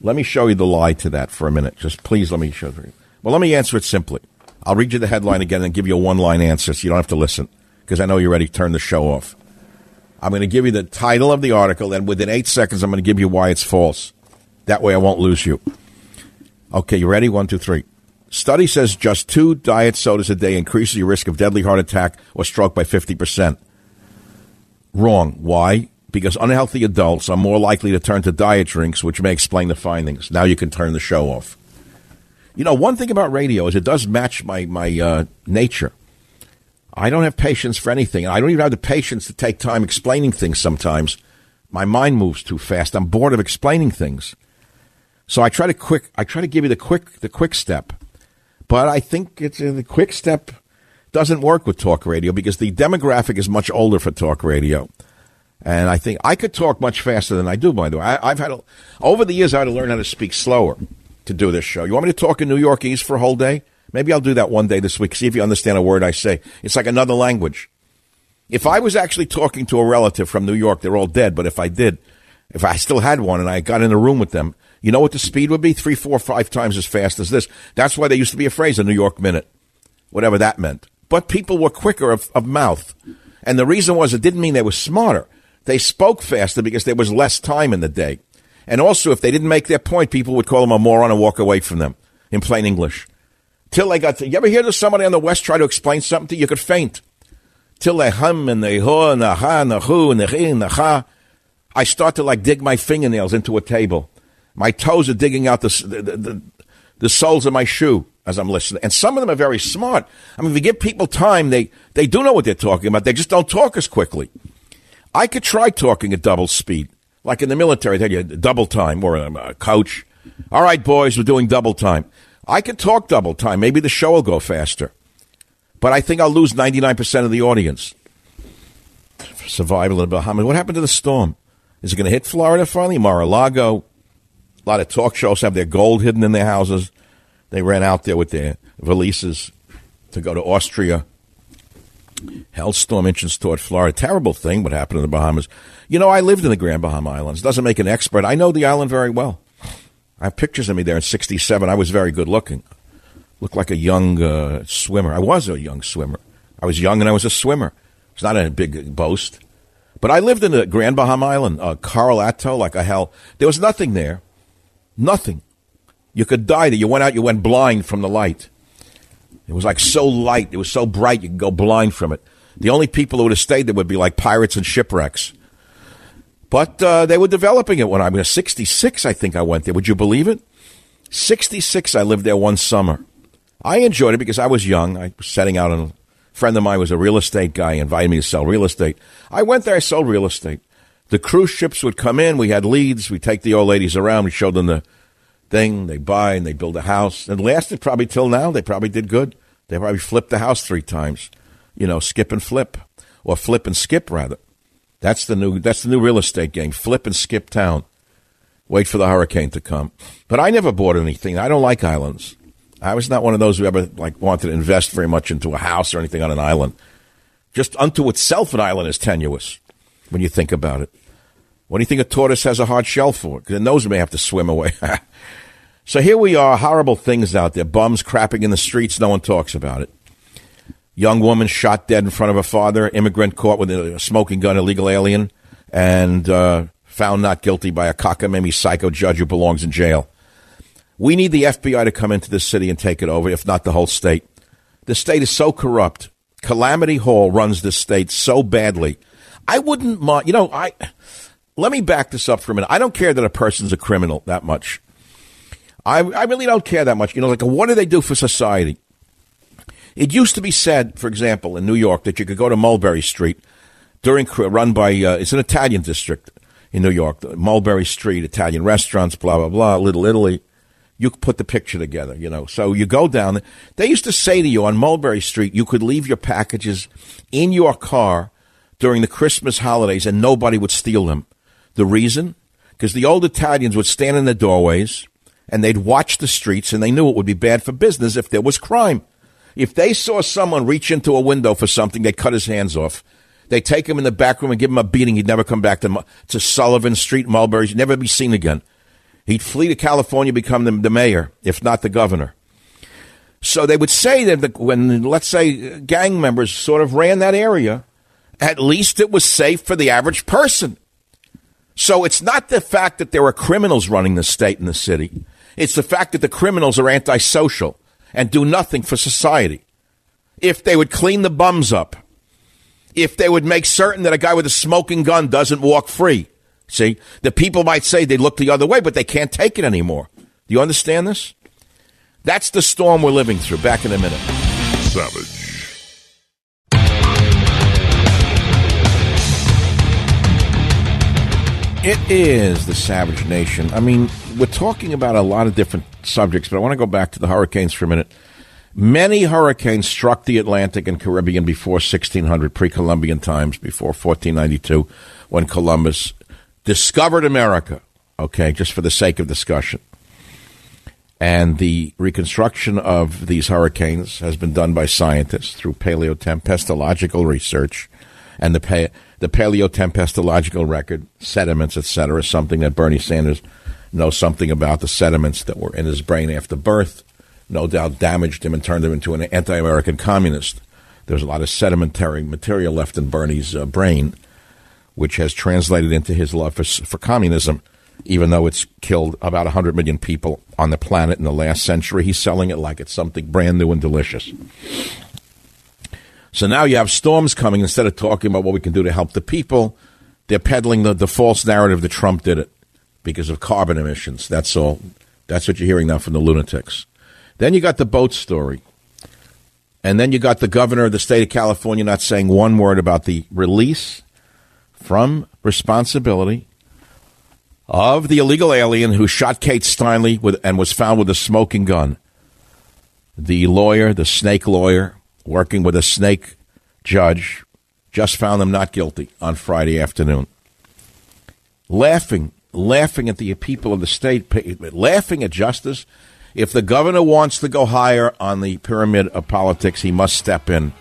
Let me show you the lie to that for a minute. Just please let me show you. Well, let me answer it simply. I'll read you the headline again and give you a one line answer so you don't have to listen because I know you're ready to turn the show off. I'm going to give you the title of the article, and within eight seconds, I'm going to give you why it's false. That way, I won't lose you. Okay, you ready? One, two, three. Study says just two diet sodas a day increases your risk of deadly heart attack or stroke by 50%. Wrong. Why? Because unhealthy adults are more likely to turn to diet drinks, which may explain the findings. Now you can turn the show off. You know, one thing about radio is it does match my, my uh, nature. I don't have patience for anything. I don't even have the patience to take time explaining things sometimes. My mind moves too fast. I'm bored of explaining things. So I try to quick I try to give you the quick the quick step. But I think it's uh, the quick step doesn't work with talk radio because the demographic is much older for talk radio. And I think I could talk much faster than I do, by the way. I, have had, a, over the years, I had to learn how to speak slower to do this show. You want me to talk in New Yorkese for a whole day? Maybe I'll do that one day this week, see if you understand a word I say. It's like another language. If I was actually talking to a relative from New York, they're all dead, but if I did, if I still had one and I got in a room with them, you know what the speed would be? Three, four, five times as fast as this. That's why there used to be a phrase, a New York minute, whatever that meant. But people were quicker of, of mouth. And the reason was it didn't mean they were smarter. They spoke faster because there was less time in the day. And also, if they didn't make their point, people would call them a moron and walk away from them in plain English. Till they got to, you ever hear somebody on the West try to explain something to you? You could faint. Till they hum and they ho and the ha and the hu and the he and the ha. I start to like dig my fingernails into a table. My toes are digging out the, the, the, the soles of my shoe as I'm listening. And some of them are very smart. I mean, if you give people time, they, they do know what they're talking about. They just don't talk as quickly. I could try talking at double speed. Like in the military, they had double time or um, uh, a, a coach. All right, boys, we're doing double time. I could talk double time. Maybe the show will go faster. But I think I'll lose 99% of the audience. Survival in the Bahamas. What happened to the storm? Is it going to hit Florida finally? Mar-a-Lago. A lot of talk shows have their gold hidden in their houses. They ran out there with their valises to go to Austria. Hellstorm inches toward Florida. Terrible thing what happened in the Bahamas. You know, I lived in the Grand Bahama Islands. Doesn't make an expert. I know the island very well. I have pictures of me there in 67. I was very good looking. Looked like a young uh, swimmer. I was a young swimmer. I was young and I was a swimmer. It's not a big boast. But I lived in the Grand Bahama Island, uh, Coral Atoll, like a hell. There was nothing there. Nothing. You could die there. You went out, you went blind from the light. It was like so light. It was so bright, you could go blind from it. The only people who would have stayed there would be like pirates and shipwrecks. But uh, they were developing it when I was 66, I think I went there. Would you believe it? 66, I lived there one summer. I enjoyed it because I was young. I was setting out on a friend of mine was a real estate guy, invited me to sell real estate. I went there, I sold real estate. The cruise ships would come in, we had leads, we'd take the old ladies around, we showed them the thing, they buy and they build a house. It lasted probably till now. They probably did good. They probably flipped the house three times. You know, skip and flip. Or flip and skip rather. That's the new that's the new real estate game. Flip and skip town. Wait for the hurricane to come. But I never bought anything. I don't like islands. I was not one of those who ever like wanted to invest very much into a house or anything on an island. Just unto itself, an island is tenuous when you think about it. What do you think a tortoise has a hard shell for? Because it knows may have to swim away. so here we are, horrible things out there. Bums crapping in the streets, no one talks about it. Young woman shot dead in front of her father. Immigrant caught with a smoking gun, illegal alien, and uh, found not guilty by a cockamamie psycho judge who belongs in jail. We need the FBI to come into this city and take it over, if not the whole state. The state is so corrupt. Calamity Hall runs this state so badly. I wouldn't mind, you know, I let me back this up for a minute. I don't care that a person's a criminal that much. I, I really don't care that much. You know, like, what do they do for society? It used to be said, for example, in New York, that you could go to Mulberry Street during run by uh, it's an Italian district in New York, Mulberry Street, Italian restaurants, blah blah blah, Little Italy. You put the picture together, you know. So you go down. They used to say to you on Mulberry Street, you could leave your packages in your car during the Christmas holidays, and nobody would steal them. The reason? Because the old Italians would stand in the doorways and they'd watch the streets, and they knew it would be bad for business if there was crime. If they saw someone reach into a window for something, they'd cut his hands off. They'd take him in the back room and give him a beating. He'd never come back to, to Sullivan Street, Mulberry. He'd never be seen again. He'd flee to California, become the, the mayor, if not the governor. So they would say that when, let's say, gang members sort of ran that area, at least it was safe for the average person. So it's not the fact that there are criminals running the state and the city. It's the fact that the criminals are antisocial and do nothing for society. If they would clean the bums up, if they would make certain that a guy with a smoking gun doesn't walk free. See, the people might say they look the other way, but they can't take it anymore. Do you understand this? That's the storm we're living through. Back in a minute. Savage. It is the Savage Nation. I mean, we're talking about a lot of different subjects, but I want to go back to the hurricanes for a minute. Many hurricanes struck the Atlantic and Caribbean before 1600, pre Columbian times, before 1492, when Columbus discovered America. Okay, just for the sake of discussion. And the reconstruction of these hurricanes has been done by scientists through paleotempestological research and the pa- the paleotempestological record, sediments, etc., something that Bernie Sanders knows something about the sediments that were in his brain after birth. No doubt damaged him and turned him into an anti-American communist. There's a lot of sedimentary material left in Bernie's uh, brain, which has translated into his love for, for communism. Even though it's killed about 100 million people on the planet in the last century, he's selling it like it's something brand new and delicious. So now you have storms coming. Instead of talking about what we can do to help the people, they're peddling the, the false narrative that Trump did it because of carbon emissions. That's all. That's what you're hearing now from the lunatics. Then you got the boat story. And then you got the governor of the state of California not saying one word about the release from responsibility of the illegal alien who shot Kate Steinle with, and was found with a smoking gun. The lawyer, the snake lawyer, working with a snake judge, just found them not guilty on Friday afternoon. Laughing, laughing at the people of the state, laughing at justice. If the governor wants to go higher on the pyramid of politics, he must step in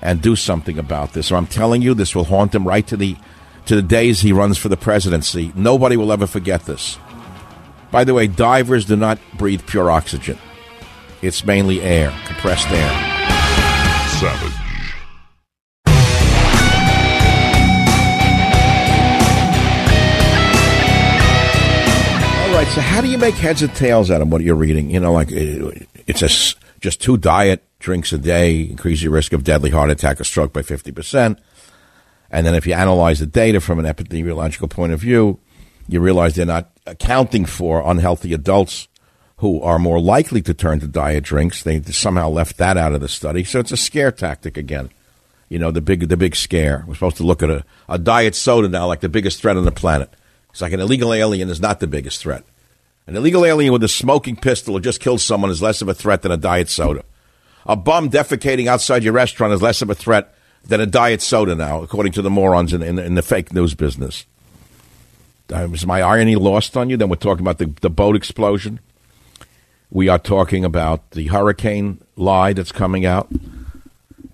and do something about this. Or I'm telling you, this will haunt him right to the to the days he runs for the presidency. Nobody will ever forget this. By the way, divers do not breathe pure oxygen. It's mainly air, compressed air. Right, so how do you make heads and tails out of what you're reading? You know, like uh, it's a, just two diet drinks a day increase your risk of deadly heart attack or stroke by 50%. And then if you analyze the data from an epidemiological point of view, you realize they're not accounting for unhealthy adults who are more likely to turn to diet drinks. They somehow left that out of the study. So it's a scare tactic again. You know, the big the big scare. We're supposed to look at a, a diet soda now like the biggest threat on the planet. It's like an illegal alien is not the biggest threat. An illegal alien with a smoking pistol who just killed someone is less of a threat than a diet soda. A bum defecating outside your restaurant is less of a threat than a diet soda now, according to the morons in, in, in the fake news business. Uh, is my irony lost on you? Then we're talking about the, the boat explosion. We are talking about the hurricane lie that's coming out.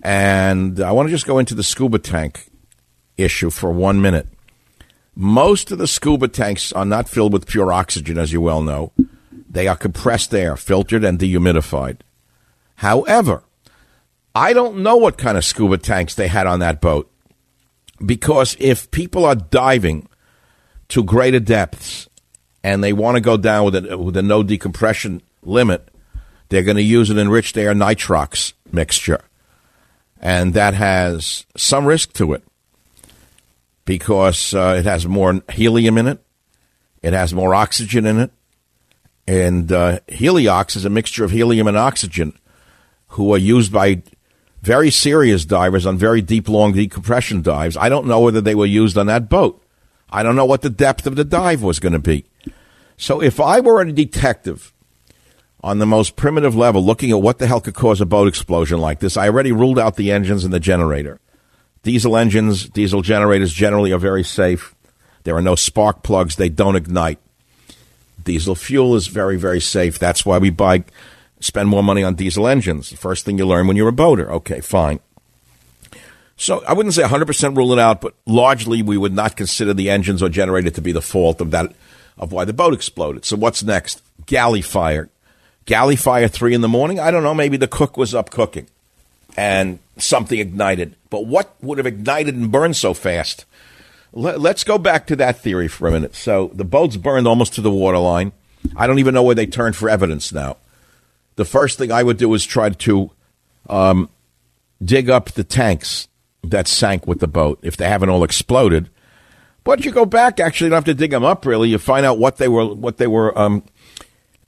And I want to just go into the scuba tank issue for one minute. Most of the scuba tanks are not filled with pure oxygen, as you well know. They are compressed air, filtered and dehumidified. However, I don't know what kind of scuba tanks they had on that boat. Because if people are diving to greater depths and they want to go down with a, with a no decompression limit, they're going to use an enriched air nitrox mixture. And that has some risk to it because uh, it has more helium in it, it has more oxygen in it. And uh, heliox is a mixture of helium and oxygen, who are used by very serious divers on very deep, long decompression dives. I don't know whether they were used on that boat. I don't know what the depth of the dive was going to be. So if I were a detective on the most primitive level, looking at what the hell could cause a boat explosion like this, I already ruled out the engines and the generator. Diesel engines, diesel generators generally are very safe. There are no spark plugs, they don't ignite. Diesel fuel is very, very safe. That's why we buy, spend more money on diesel engines. The first thing you learn when you're a boater. Okay, fine. So I wouldn't say 100% rule it out, but largely we would not consider the engines or generator to be the fault of that, of why the boat exploded. So what's next? Galley fire. Galley fire three in the morning? I don't know. Maybe the cook was up cooking and something ignited. But what would have ignited and burned so fast? Let's go back to that theory for a minute. So the boat's burned almost to the waterline. I don't even know where they turned for evidence now. The first thing I would do is try to um, dig up the tanks that sank with the boat if they haven't all exploded. But you go back, actually, you don't have to dig them up. Really, you find out what they were, what they were, um,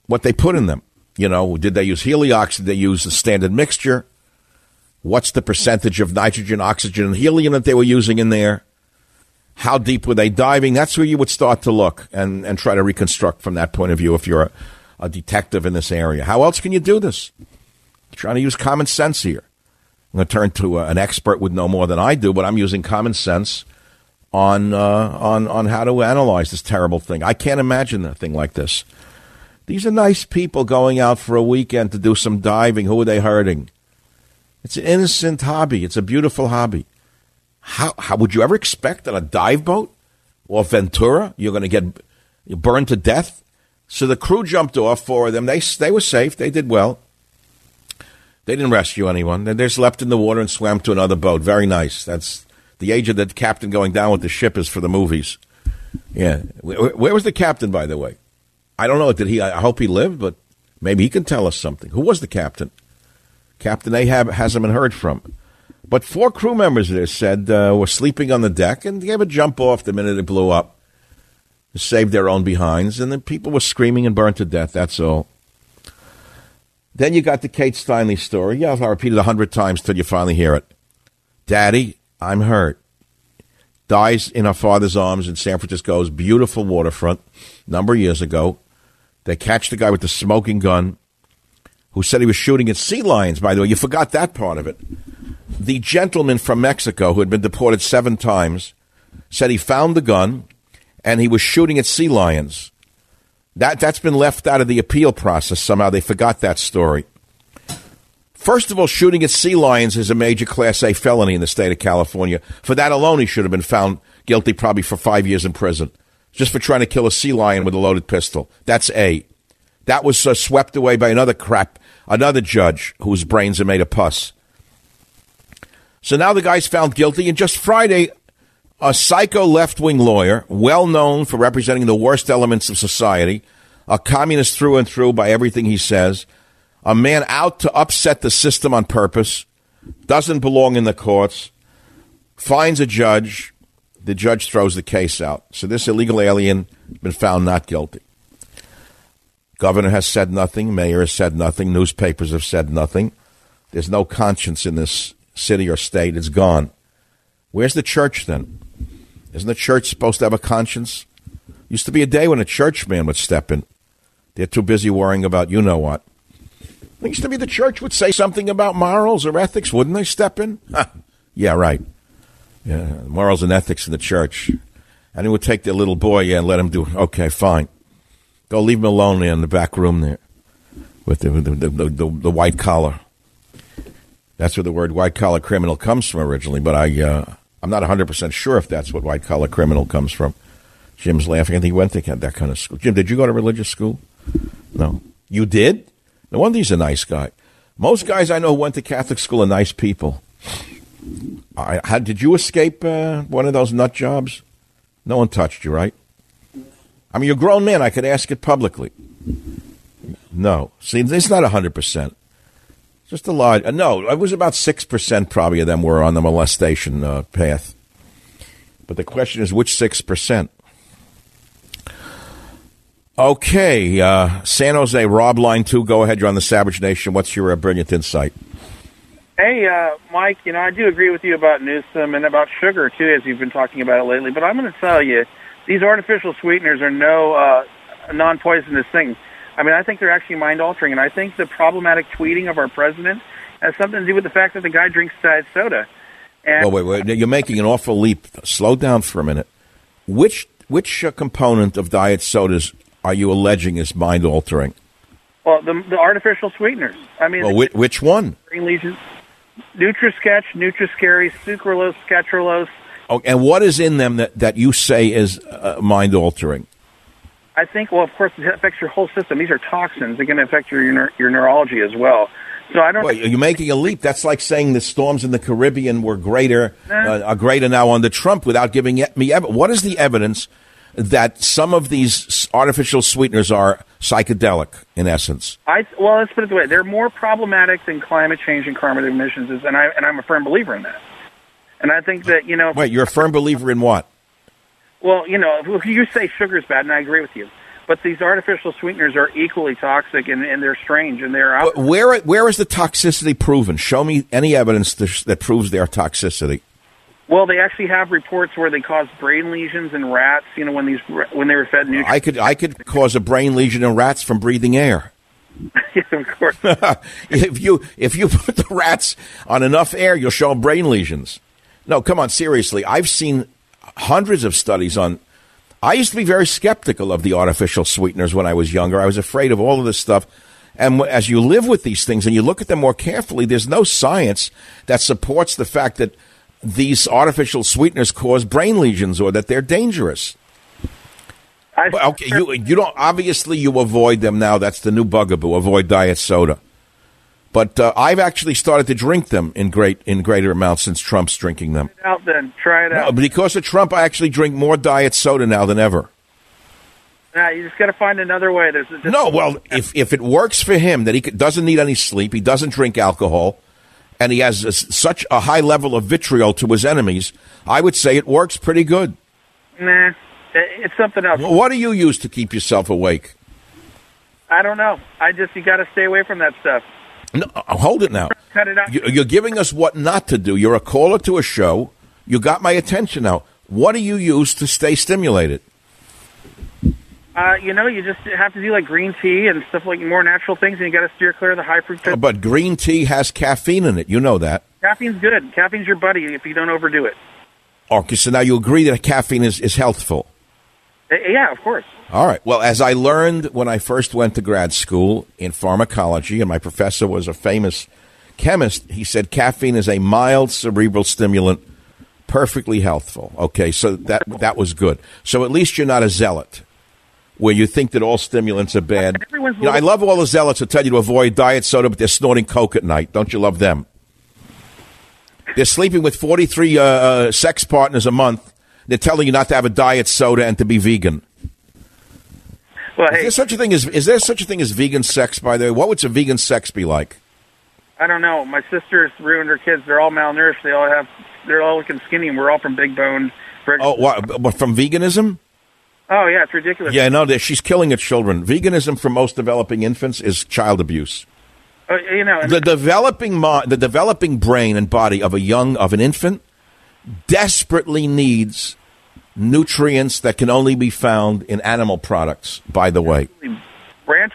what they put in them. You know, did they use heliox? Did they use the standard mixture? What's the percentage of nitrogen, oxygen, and helium that they were using in there? How deep were they diving? That's where you would start to look and, and try to reconstruct from that point of view if you're a, a detective in this area. How else can you do this? You're trying to use common sense here. I'm going to turn to a, an expert with no more than I do, but I'm using common sense on uh, on on how to analyze this terrible thing. I can't imagine a thing like this. These are nice people going out for a weekend to do some diving. Who are they hurting? It's an innocent hobby. It's a beautiful hobby. How, how would you ever expect on a dive boat or Ventura you're going to get burned to death? So the crew jumped off. Four of them. They they were safe. They did well. They didn't rescue anyone. They just leapt in the water and swam to another boat. Very nice. That's the age of the captain going down with the ship is for the movies. Yeah. Where, where was the captain, by the way? I don't know. Did he? I hope he lived, but maybe he can tell us something. Who was the captain? Captain Ahab hasn't been heard from. But four crew members there said uh, were sleeping on the deck and gave a jump off the minute it blew up Saved their own behinds. And then people were screaming and burned to death. That's all. Then you got the Kate Steinle story. Yeah, I'll repeat it a hundred times till you finally hear it. Daddy, I'm hurt. Dies in her father's arms in San Francisco's beautiful waterfront number of years ago. They catch the guy with the smoking gun who said he was shooting at sea lions, by the way. You forgot that part of it. The gentleman from Mexico who had been deported seven times said he found the gun and he was shooting at sea lions. That, that's been left out of the appeal process somehow. They forgot that story. First of all, shooting at sea lions is a major Class A felony in the state of California. For that alone, he should have been found guilty probably for five years in prison, just for trying to kill a sea lion with a loaded pistol. That's A. That was uh, swept away by another crap another judge whose brains are made of pus. So now the guy's found guilty, and just Friday, a psycho left wing lawyer, well known for representing the worst elements of society, a communist through and through by everything he says, a man out to upset the system on purpose, doesn't belong in the courts, finds a judge, the judge throws the case out. So this illegal alien been found not guilty. Governor has said nothing. Mayor has said nothing. Newspapers have said nothing. There's no conscience in this city or state. It's gone. Where's the church then? Isn't the church supposed to have a conscience? Used to be a day when a church man would step in. They're too busy worrying about you know what. It used to be the church would say something about morals or ethics, wouldn't they step in? yeah, right. Yeah, morals and ethics in the church. And he would take their little boy yeah, and let him do, okay, fine. Go leave him alone in the back room there with the, the, the, the, the white collar. That's where the word white collar criminal comes from originally, but I, uh, I'm not 100% sure if that's what white collar criminal comes from. Jim's laughing. I think he went to that kind of school. Jim, did you go to religious school? No. You did? No wonder he's a nice guy. Most guys I know who went to Catholic school are nice people. I, how, did you escape uh, one of those nut jobs? No one touched you, right? I mean, you're a grown man. I could ask it publicly. No. See, it's not 100%. Just a lot. Uh, no, it was about 6% probably of them were on the molestation uh, path. But the question is, which 6%? Okay, uh, San Jose, Rob, line two. Go ahead. You're on the Savage Nation. What's your uh, brilliant insight? Hey, uh, Mike, you know, I do agree with you about Newsom and about sugar, too, as you've been talking about it lately. But I'm going to tell you, these artificial sweeteners are no uh, non poisonous thing. I mean, I think they're actually mind altering. And I think the problematic tweeting of our president has something to do with the fact that the guy drinks diet soda. And well, wait, wait. You're making an awful leap. Slow down for a minute. Which which uh, component of diet sodas are you alleging is mind altering? Well, the, the artificial sweeteners. I mean, well, which, which one? Green lesions, NutraSketch, NutraScary, sucralose, Sketralose. Oh, and what is in them that, that you say is uh, mind altering? I think, well, of course, it affects your whole system. These are toxins. They're going to affect your your, your neurology as well. So I don't. Well, you're making a leap. That's like saying the storms in the Caribbean were greater, uh, are greater now under Trump without giving me evidence. What is the evidence that some of these artificial sweeteners are psychedelic in essence? I well, let's put it this way: they're more problematic than climate change and carbon emissions, is, and I and I'm a firm believer in that. And I think that you know, wait, you're a firm believer in what? Well, you know, you say sugar's bad, and I agree with you, but these artificial sweeteners are equally toxic, and, and they're strange, and they're out. Where where is the toxicity proven? Show me any evidence that proves their toxicity. Well, they actually have reports where they cause brain lesions in rats. You know, when these when they were fed nutrients. I could I could cause a brain lesion in rats from breathing air. yeah, of course. if you if you put the rats on enough air, you'll show brain lesions. No, come on, seriously. I've seen hundreds of studies on. I used to be very skeptical of the artificial sweeteners when I was younger. I was afraid of all of this stuff. And as you live with these things and you look at them more carefully, there's no science that supports the fact that these artificial sweeteners cause brain lesions or that they're dangerous. I, okay, you you don't obviously you avoid them now. That's the new bugaboo. Avoid diet soda. But uh, I've actually started to drink them in great in greater amounts since Trump's drinking them. Try it out then. Try it out. No, because of Trump, I actually drink more diet soda now than ever. Yeah, you just got to find another way. There's no. Well, if if it works for him, that he doesn't need any sleep, he doesn't drink alcohol, and he has a, such a high level of vitriol to his enemies, I would say it works pretty good. Nah, it's something else. What do you use to keep yourself awake? I don't know. I just you got to stay away from that stuff. No, uh, hold it now. Cut it out. You're giving us what not to do. You're a caller to a show. You got my attention now. What do you use to stay stimulated? Uh, you know, you just have to do like green tea and stuff like more natural things, and you got to steer clear of the high fructose. Oh, but green tea has caffeine in it. You know that. Caffeine's good. Caffeine's your buddy if you don't overdo it. Okay, so now you agree that caffeine is, is healthful. Uh, yeah, of course. All right. Well, as I learned when I first went to grad school in pharmacology, and my professor was a famous chemist, he said caffeine is a mild cerebral stimulant, perfectly healthful. Okay, so that that was good. So at least you're not a zealot where you think that all stimulants are bad. You know, I love all the zealots who tell you to avoid diet soda, but they're snorting coke at night. Don't you love them? They're sleeping with 43 uh, uh, sex partners a month. They're telling you not to have a diet soda and to be vegan. Well, is hey, there such a thing as is there such a thing as vegan sex? By the way, what would a vegan sex be like? I don't know. My sister's ruined her kids. They're all malnourished. They all have. They're all looking skinny, and we're all from big bone. Oh, what? From veganism? Oh yeah, it's ridiculous. Yeah, no, she's killing her children. Veganism for most developing infants is child abuse. Uh, you know, The developing mo- the developing brain and body of a young of an infant desperately needs nutrients that can only be found in animal products. By the way,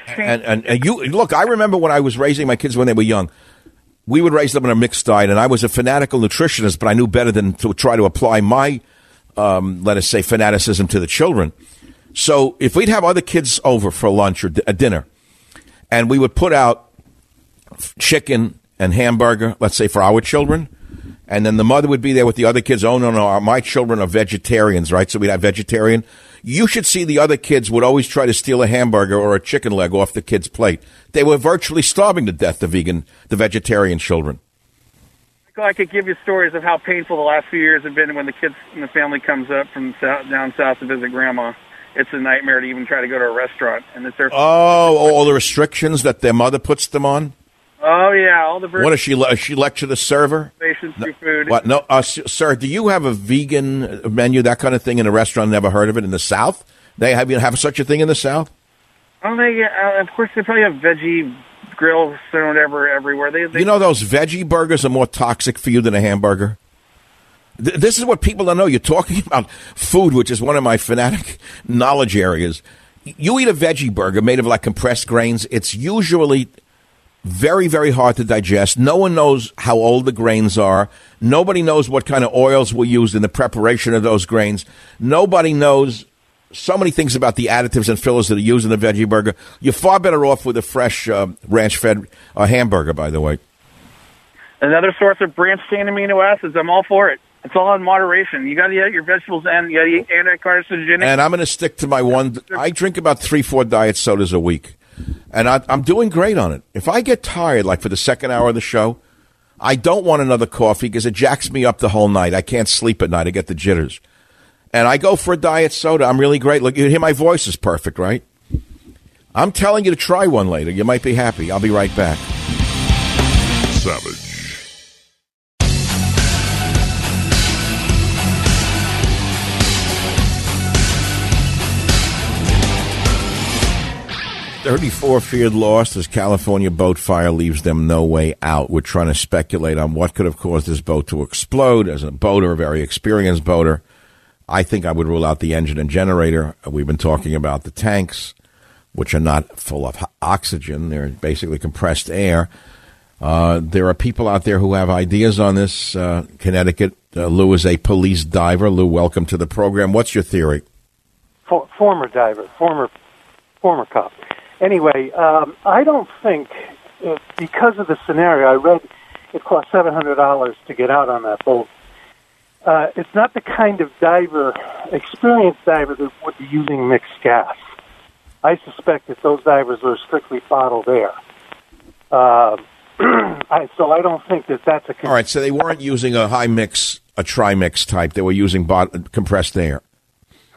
change. and, and and you look, I remember when I was raising my kids when they were young. We would raise them on a mixed diet, and I was a fanatical nutritionist, but I knew better than to try to apply my, um, let us say, fanaticism to the children. So if we'd have other kids over for lunch or di- a dinner, and we would put out chicken and hamburger, let's say for our children, and then the mother would be there with the other kids. Oh no, no, uh, my children are vegetarians, right? So we'd have vegetarian. You should see the other kids would always try to steal a hamburger or a chicken leg off the kid's plate. They were virtually starving to death. The vegan, the vegetarian children. I could give you stories of how painful the last few years have been when the kids and the family comes up from south, down south to visit grandma. It's a nightmare to even try to go to a restaurant, and it's their. Oh, all the restrictions that their mother puts them on. Oh yeah, all the What does she? le- She lecture the server? through food. What? No, uh, sir. Do you have a vegan menu, that kind of thing, in a restaurant? Never heard of it in the South. They have you have such a thing in the South? Oh, they uh, of course they probably have veggie grills and whatever everywhere. They, they You know those veggie burgers are more toxic for you than a hamburger. Th- this is what people don't know. You're talking about food, which is one of my fanatic knowledge areas. You eat a veggie burger made of like compressed grains. It's usually very, very hard to digest. No one knows how old the grains are. Nobody knows what kind of oils were used in the preparation of those grains. Nobody knows so many things about the additives and fillers that are used in the veggie burger. You're far better off with a fresh uh, ranch fed uh, hamburger, by the way. another source of branched chain amino acids. I'm all for it. It's all in moderation. You got to eat your vegetables and you got to eat anti-carcinogenic. And I'm going to stick to my one. I drink about three, four diet sodas a week, and I, I'm doing great on it. If I get tired, like for the second hour of the show, I don't want another coffee because it jacks me up the whole night. I can't sleep at night. I get the jitters, and I go for a diet soda. I'm really great. Look, you hear my voice is perfect, right? I'm telling you to try one later. You might be happy. I'll be right back. Savage. Thirty-four feared lost as California boat fire leaves them no way out. We're trying to speculate on what could have caused this boat to explode. As a boater, a very experienced boater, I think I would rule out the engine and generator. We've been talking about the tanks, which are not full of oxygen; they're basically compressed air. Uh, there are people out there who have ideas on this. Uh, Connecticut, uh, Lou is a police diver. Lou, welcome to the program. What's your theory? For, former diver, former former cop. Anyway, um, I don't think uh, because of the scenario. I read it cost seven hundred dollars to get out on that boat. Uh, it's not the kind of diver, experienced diver that would be using mixed gas. I suspect that those divers are strictly bottled air. Uh, so I don't think that that's a. All right, so they weren't using a high mix, a tri mix type. They were using bot- compressed air.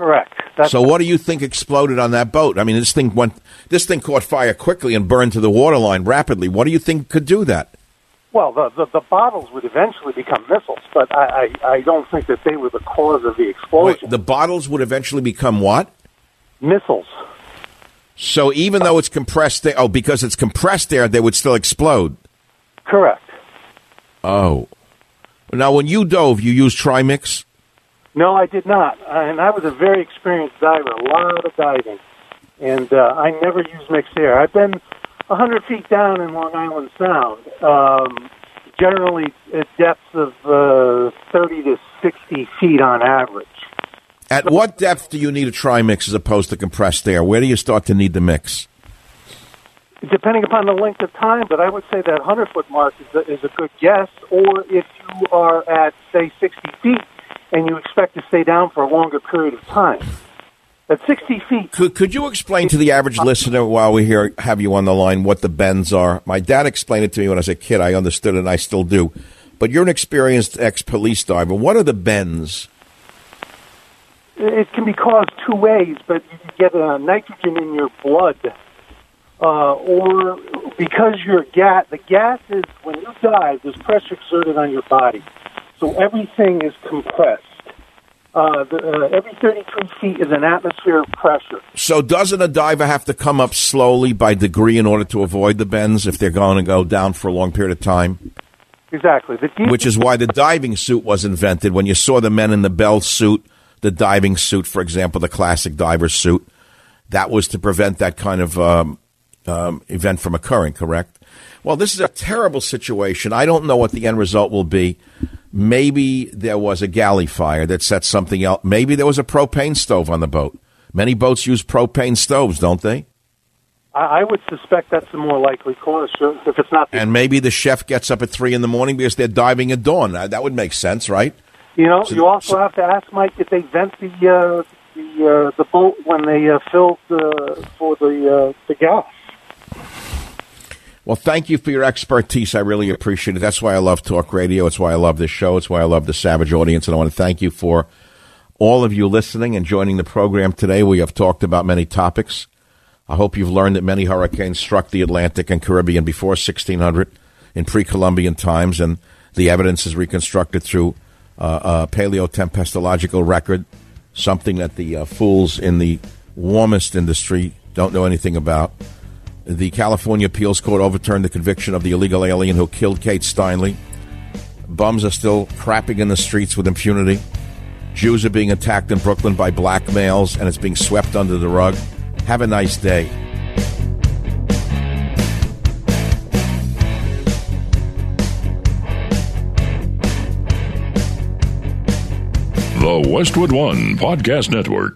Correct. That's So, what do you think exploded on that boat? I mean, this thing went, this thing caught fire quickly and burned to the waterline rapidly. What do you think could do that? Well, the, the the bottles would eventually become missiles, but I, I I don't think that they were the cause of the explosion. Wait, the bottles would eventually become what? missiles. So, even though it's compressed air, oh, because it's compressed air, they would still explode. Correct. Oh, now when you dove, you used trimix. No, I did not, and I was a very experienced diver, a lot of diving, and uh, I never used mixed air. I've been a hundred feet down in Long Island Sound, um, generally at depths of uh, thirty to sixty feet on average. At what depth do you need a trimix as opposed to compressed air? Where do you start to need the mix? depending upon the length of time, but I would say that 100 foot mark is a, is a good guess. Or if you are at, say, 60 feet and you expect to stay down for a longer period of time. At 60 feet, Could, could you explain to the average listener while we here have you on the line what the bends are? My dad explained it to me when I was a kid. I understood it and I still do. But you're an experienced ex police diver. What are the bends? it can be caused two ways, but you can get uh, nitrogen in your blood. Uh, or because your gas, the gas is, when you dive, there's pressure exerted on your body. So everything is compressed. Uh, the, uh, every 33 feet is an atmosphere of pressure. So doesn't a diver have to come up slowly by degree in order to avoid the bends if they're going to go down for a long period of time? Exactly. Deep- Which is why the diving suit was invented. When you saw the men in the bell suit, the diving suit, for example, the classic diver suit, that was to prevent that kind of um, um, event from occurring, correct? Well, this is a terrible situation. I don't know what the end result will be. Maybe there was a galley fire that set something else. Maybe there was a propane stove on the boat. Many boats use propane stoves, don't they? I, would suspect that's the more likely cause. If it's not, the, And maybe the chef gets up at three in the morning because they're diving at dawn. Uh, That would make sense, right? you know, so- you also have to ask Mike if they vent the uh, the uh, the boat when they uh, filled uh, for the uh, the gas. Well, thank you for your expertise. I really appreciate it. That's why I love talk radio. It's why I love this show. It's why I love the Savage audience. And I want to thank you for all of you listening and joining the program today. We have talked about many topics. I hope you've learned that many hurricanes struck the Atlantic and Caribbean before 1600 in pre Columbian times, and the evidence is reconstructed through uh, a paleotempestological record, something that the uh, fools in the warmist industry don't know anything about. The California Appeals Court overturned the conviction of the illegal alien who killed Kate Steinle. Bums are still crapping in the streets with impunity. Jews are being attacked in Brooklyn by black males, and it's being swept under the rug. Have a nice day. The Westwood One Podcast Network.